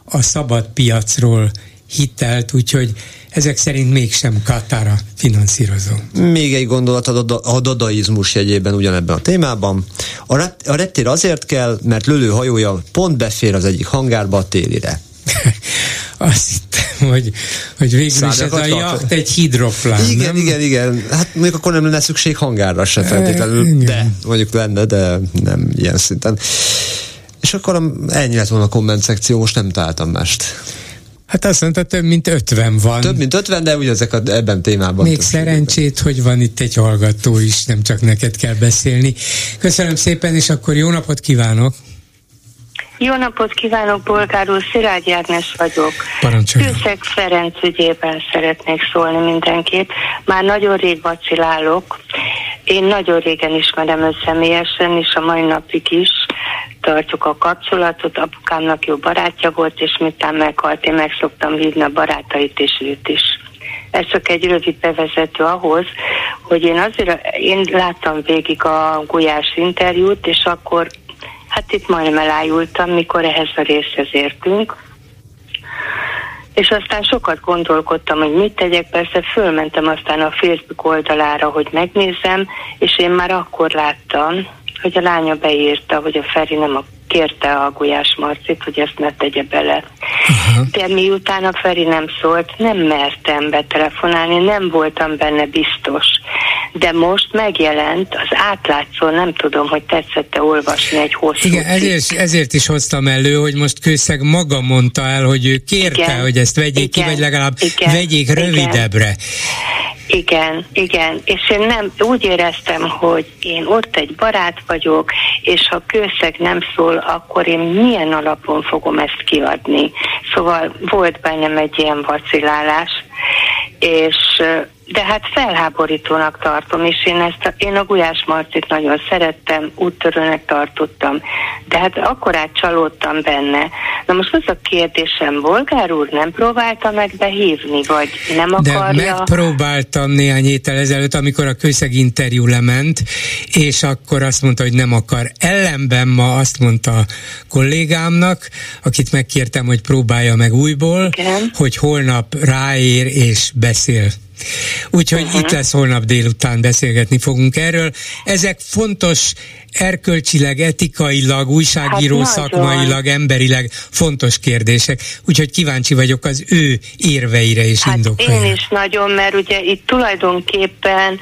a szabad piacról hitelt, úgyhogy ezek szerint mégsem Katára finanszírozó. Még egy gondolat a dadaizmus jegyében ugyanebben a témában. A, ret- a reptér azért kell, mert lölő hajója pont befér az egyik hangárba a télire. Azt hittem, hogy, hogy végül is ez a jacht egy hidroplán. Igen, nem? igen, igen. Hát mondjuk akkor nem lenne szükség hangárra se feltétlenül, de mondjuk lenne, de nem ilyen szinten. És akkor ennyi lett volna a komment szekció, most nem találtam mást. Hát azt mondta, több mint 50 van. Több mint 50, de ugyanezek a, ebben témában. Még szerencsét, hogy van itt egy hallgató is, nem csak neked kell beszélni. Köszönöm szépen, és akkor jó napot kívánok! Jó napot kívánok, Bolgár úr, Szilágyi Ágnes vagyok. Parancsoljon. Ferenc ügyében szeretnék szólni mindenkit. Már nagyon rég vacilálok. Én nagyon régen ismerem őt személyesen, és a mai napig is tartjuk a kapcsolatot. Apukámnak jó barátja volt, és miután meghalt, én meg szoktam hívni a barátait és őt is. Ez csak egy rövid bevezető ahhoz, hogy én azért, én láttam végig a Gulyás interjút, és akkor hát itt majdnem elájultam, mikor ehhez a részhez értünk. És aztán sokat gondolkodtam, hogy mit tegyek, persze fölmentem aztán a Facebook oldalára, hogy megnézem, és én már akkor láttam, hogy a lánya beírta, hogy a Feri nem a kérte a Gulyás Marcit, hogy ezt ne tegye bele. Uh-huh. De miután a Feri nem szólt, nem mertem betelefonálni, nem voltam benne biztos. De most megjelent az átlátszó, nem tudom, hogy tetszette olvasni egy hosszú Igen, ezért, ezért is hoztam elő, hogy most Kőszeg maga mondta el, hogy ő kérte, igen, hogy ezt vegyék igen, ki, vagy legalább igen, vegyék rövidebbre. Igen. Igen, igen, és én nem úgy éreztem, hogy én ott egy barát vagyok, és ha kőszeg nem szól, akkor én milyen alapon fogom ezt kiadni. Szóval volt bennem egy ilyen vacilálás, és de hát felháborítónak tartom, és én, ezt a, én a Gulyás Marcit nagyon szerettem, úttörőnek tartottam, de hát akkorát csalódtam benne. Na most az a kérdésem, Bolgár úr nem próbálta meg behívni, vagy nem akarja? De megpróbáltam néhány héttel ezelőtt, amikor a közeg interjú lement, és akkor azt mondta, hogy nem akar. Ellenben ma azt mondta a kollégámnak, akit megkértem, hogy próbálja meg újból, Igen. hogy holnap ráér és beszél. Úgyhogy uh-huh. itt lesz holnap délután beszélgetni fogunk erről. Ezek fontos erkölcsileg, etikailag, újságíró hát szakmailag, emberileg fontos kérdések. Úgyhogy kíváncsi vagyok az ő érveire és hát indokaira. Én is nagyon, mert ugye itt tulajdonképpen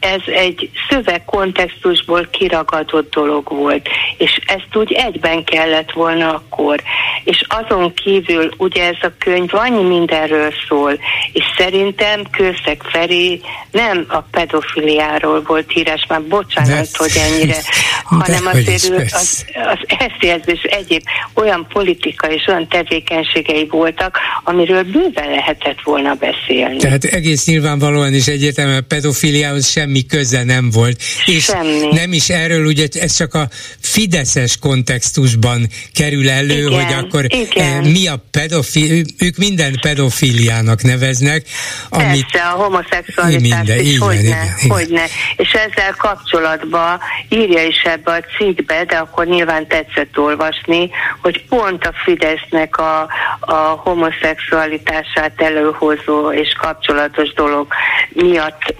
ez egy szöveg kontextusból kiragadott dolog volt, és ezt úgy egyben kellett volna akkor. És azon kívül ugye ez a könyv annyi mindenről szól, és szerintem Kőszeg Feri nem a pedofiliáról volt híres, már bocsánat, De, hogy ennyire, hanem azért ő az, az SZSZ és egyéb olyan politika és olyan tevékenységei voltak, amiről bőven lehetett volna beszélni. Tehát egész nyilvánvalóan is egyértelműen a pedofiliához semmi köze nem volt. És semmi. nem is erről, ugye ez csak a fideszes kontextusban kerül elő, igen, hogy akkor igen. Eh, mi a pedofil, ők minden pedofiliának neveznek, amit Persze, a homoszexualitás minden, is, igen, hogyne, igen, igen. hogyne. És ezzel kapcsolatban írja is ebbe a cikkbe, de akkor nyilván tetszett olvasni, hogy pont a Fidesznek a, a homoszexualitását előhozó és kapcsolatos dolog miatt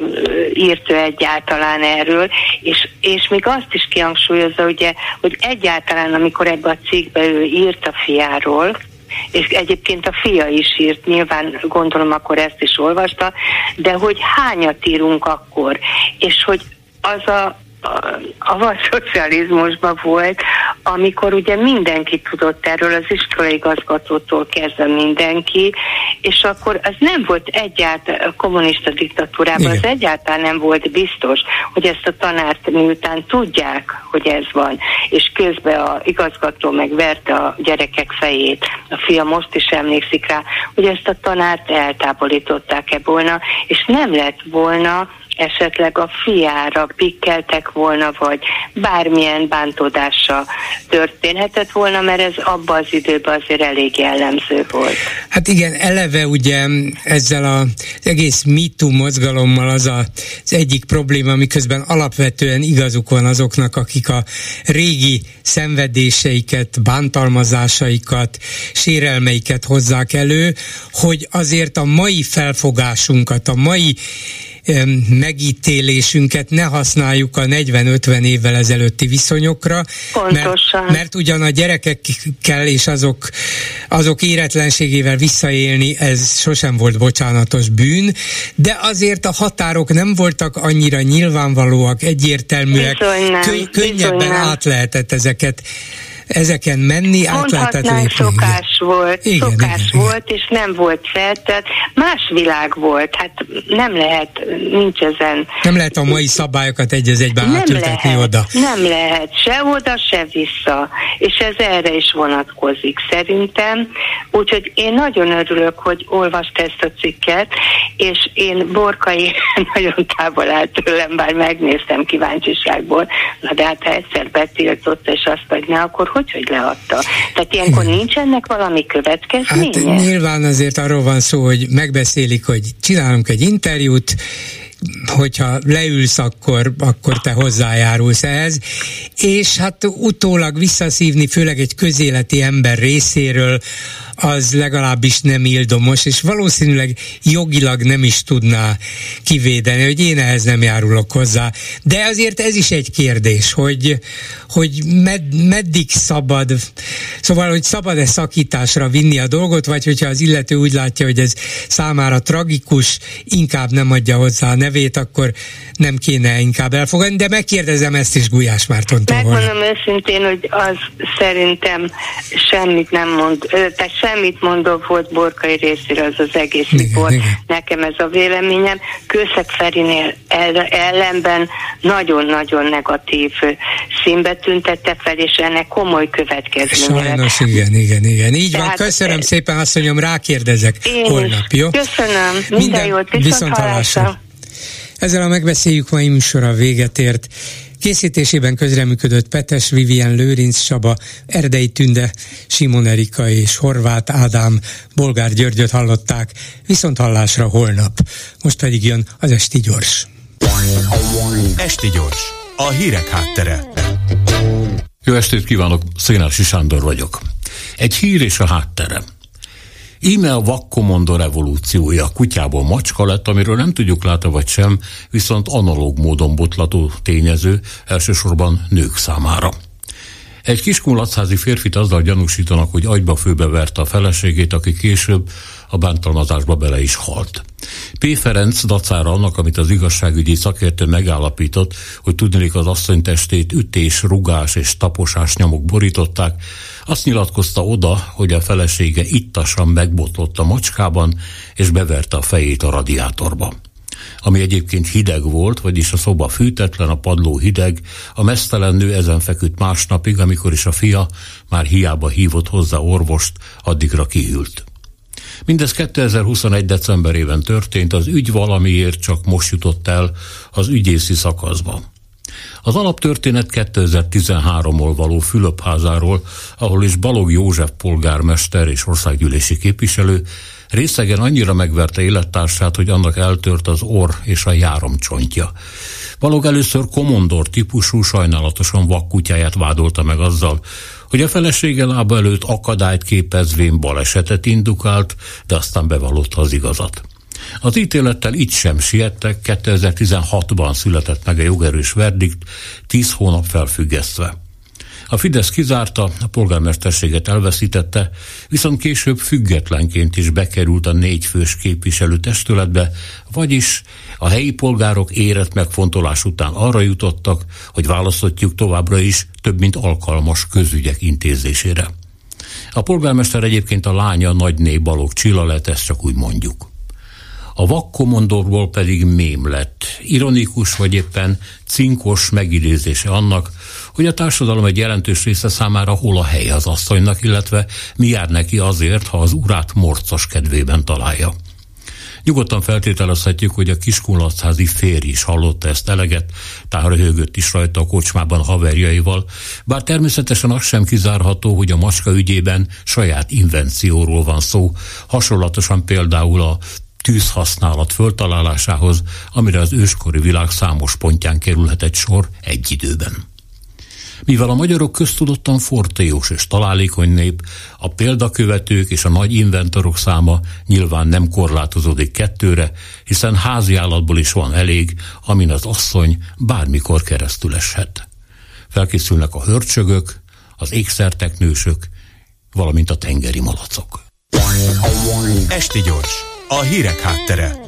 írt ő egyáltalán erről, és, és még azt is kihangsúlyozza, ugye, hogy egyáltalán amikor ebbe a cikkbe ő írt a fiáról, és egyébként a fia is írt, nyilván gondolom akkor ezt is olvasta, de hogy hányat írunk akkor, és hogy az a a a szocializmusban volt, amikor ugye mindenki tudott erről, az iskolaigazgatótól kezdve mindenki, és akkor az nem volt egyáltalán, a kommunista diktatúrában Igen. az egyáltalán nem volt biztos, hogy ezt a tanárt miután tudják, hogy ez van, és közben a igazgató megverte a gyerekek fejét, a fia most is emlékszik rá, hogy ezt a tanárt eltávolították-e volna, és nem lett volna esetleg a fiára pikkeltek volna, vagy bármilyen bántódása történhetett volna, mert ez abban az időben azért elég jellemző volt. Hát igen, eleve ugye ezzel az egész MeToo mozgalommal az a, az egyik probléma, miközben alapvetően igazuk van azoknak, akik a régi szenvedéseiket, bántalmazásaikat, sérelmeiket hozzák elő, hogy azért a mai felfogásunkat, a mai megítélésünket ne használjuk a 40-50 évvel ezelőtti viszonyokra. Pontosan. Mert, mert ugyan a gyerekekkel és azok, azok éretlenségével visszaélni, ez sosem volt bocsánatos bűn, de azért a határok nem voltak annyira nyilvánvalóak, egyértelműek, Bizony nem, kö- könnyebben bizony nem. át lehetett ezeket ezeken menni, át lehetett lépni. szokás volt, Igen, szokás igen, volt, és nem volt fel, tehát más világ volt, hát nem lehet, nincs ezen. Nem lehet a mai szabályokat egy az egyben Nem átültetni lehet, oda. nem lehet, se oda, se vissza, és ez erre is vonatkozik szerintem, úgyhogy én nagyon örülök, hogy olvast ezt a cikket, és én Borkai nagyon távol állt tőlem, bár megnéztem kíváncsiságból, na de hát ha egyszer betiltotta, és azt adja, akkor hogy, hogy leadta? Tehát ilyenkor nincs ennek valami Hát következménye? nyilván azért arról van szó, hogy megbeszélik, hogy csinálunk egy interjút, hogyha leülsz, akkor, akkor te hozzájárulsz ehhez, és hát utólag visszaszívni, főleg egy közéleti ember részéről, az legalábbis nem ildomos, és valószínűleg jogilag nem is tudná kivédeni, hogy én ehhez nem járulok hozzá. De azért ez is egy kérdés, hogy, hogy med, meddig szabad, szóval, hogy szabad-e szakításra vinni a dolgot, vagy hogyha az illető úgy látja, hogy ez számára tragikus, inkább nem adja hozzá a nevét, akkor nem kéne inkább elfogadni, de megkérdezem ezt is Gulyás Mártontól. holnap. Megmondom őszintén, hogy az szerintem semmit nem mond, tehát semmit mondó volt Borkai részéről az az egész riport. Nekem ez a véleményem. Kőszeg Ferinél el, ellenben nagyon-nagyon negatív színbe tüntette fel, és ennek komoly következménye. Sajnos igen, igen, igen. Így van, Tehát- köszönöm szépen, asszonyom, rákérdezek holnap, jó? Köszönöm, minden, Minden jót, viszont viszont hallásra. hallásra. Ezzel a megbeszéljük mai műsora véget ért. Készítésében közreműködött Petes Vivien Lőrinc Csaba, Erdei Tünde, Simon Erika és Horváth Ádám, Bolgár Györgyöt hallották, viszont hallásra holnap. Most pedig jön az Esti Gyors. Esti gyors, a hírek háttere. Jó estét kívánok, Szénási Sándor vagyok. Egy hír és a háttere. Íme a vakkomondó revolúciója. Kutyából macska lett, amiről nem tudjuk látni vagy sem, viszont analóg módon botlató tényező, elsősorban nők számára. Egy kiskunlacházi férfit azzal gyanúsítanak, hogy agyba főbe verte a feleségét, aki később a bántalmazásba bele is halt. P. Ferenc dacára annak, amit az igazságügyi szakértő megállapított, hogy tudnék az asszony testét ütés, rugás és taposás nyomok borították, azt nyilatkozta oda, hogy a felesége ittasan megbotlott a macskában, és beverte a fejét a radiátorba ami egyébként hideg volt, vagyis a szoba fűtetlen, a padló hideg, a mesztelen nő ezen feküdt másnapig, amikor is a fia már hiába hívott hozzá orvost, addigra kihűlt. Mindez 2021. decemberében történt, az ügy valamiért csak most jutott el az ügyészi szakaszba. Az alaptörténet 2013-ról való Fülöpházáról, ahol is Balog József polgármester és országgyűlési képviselő részegen annyira megverte élettársát, hogy annak eltört az orr és a járomcsontja. Balog először komondor típusú, sajnálatosan vakkutyáját vádolta meg azzal, hogy a felesége lába előtt akadályt képezvén balesetet indukált, de aztán bevallotta az igazat. Az ítélettel itt sem siettek, 2016-ban született meg a jogerős verdikt, 10 hónap felfüggesztve. A Fidesz kizárta, a polgármesterséget elveszítette, viszont később függetlenként is bekerült a négyfős képviselő testületbe, vagyis a helyi polgárok érett megfontolás után arra jutottak, hogy választhatjuk továbbra is több mint alkalmas közügyek intézésére. A polgármester egyébként a lánya nagyné Balog Csilla lett, ezt csak úgy mondjuk. A vakkomondorból pedig mém lett, ironikus vagy éppen cinkos megidézése annak, hogy a társadalom egy jelentős része számára hol a hely az asszonynak, illetve mi jár neki azért, ha az urát morcos kedvében találja. Nyugodtan feltételezhetjük, hogy a kiskunlacházi férj is hallotta ezt eleget, tárhőgött is rajta a kocsmában haverjaival, bár természetesen az sem kizárható, hogy a maska ügyében saját invencióról van szó, hasonlatosan például a tűzhasználat föltalálásához, amire az őskori világ számos pontján kerülhet egy sor egy időben. Mivel a magyarok köztudottan fortéós és találékony nép, a példakövetők és a nagy inventorok száma nyilván nem korlátozódik kettőre, hiszen házi állatból is van elég, amin az asszony bármikor keresztül eshet. Felkészülnek a hörcsögök, az ékszerteknősök, valamint a tengeri malacok. Esti gyors, a hírek háttere.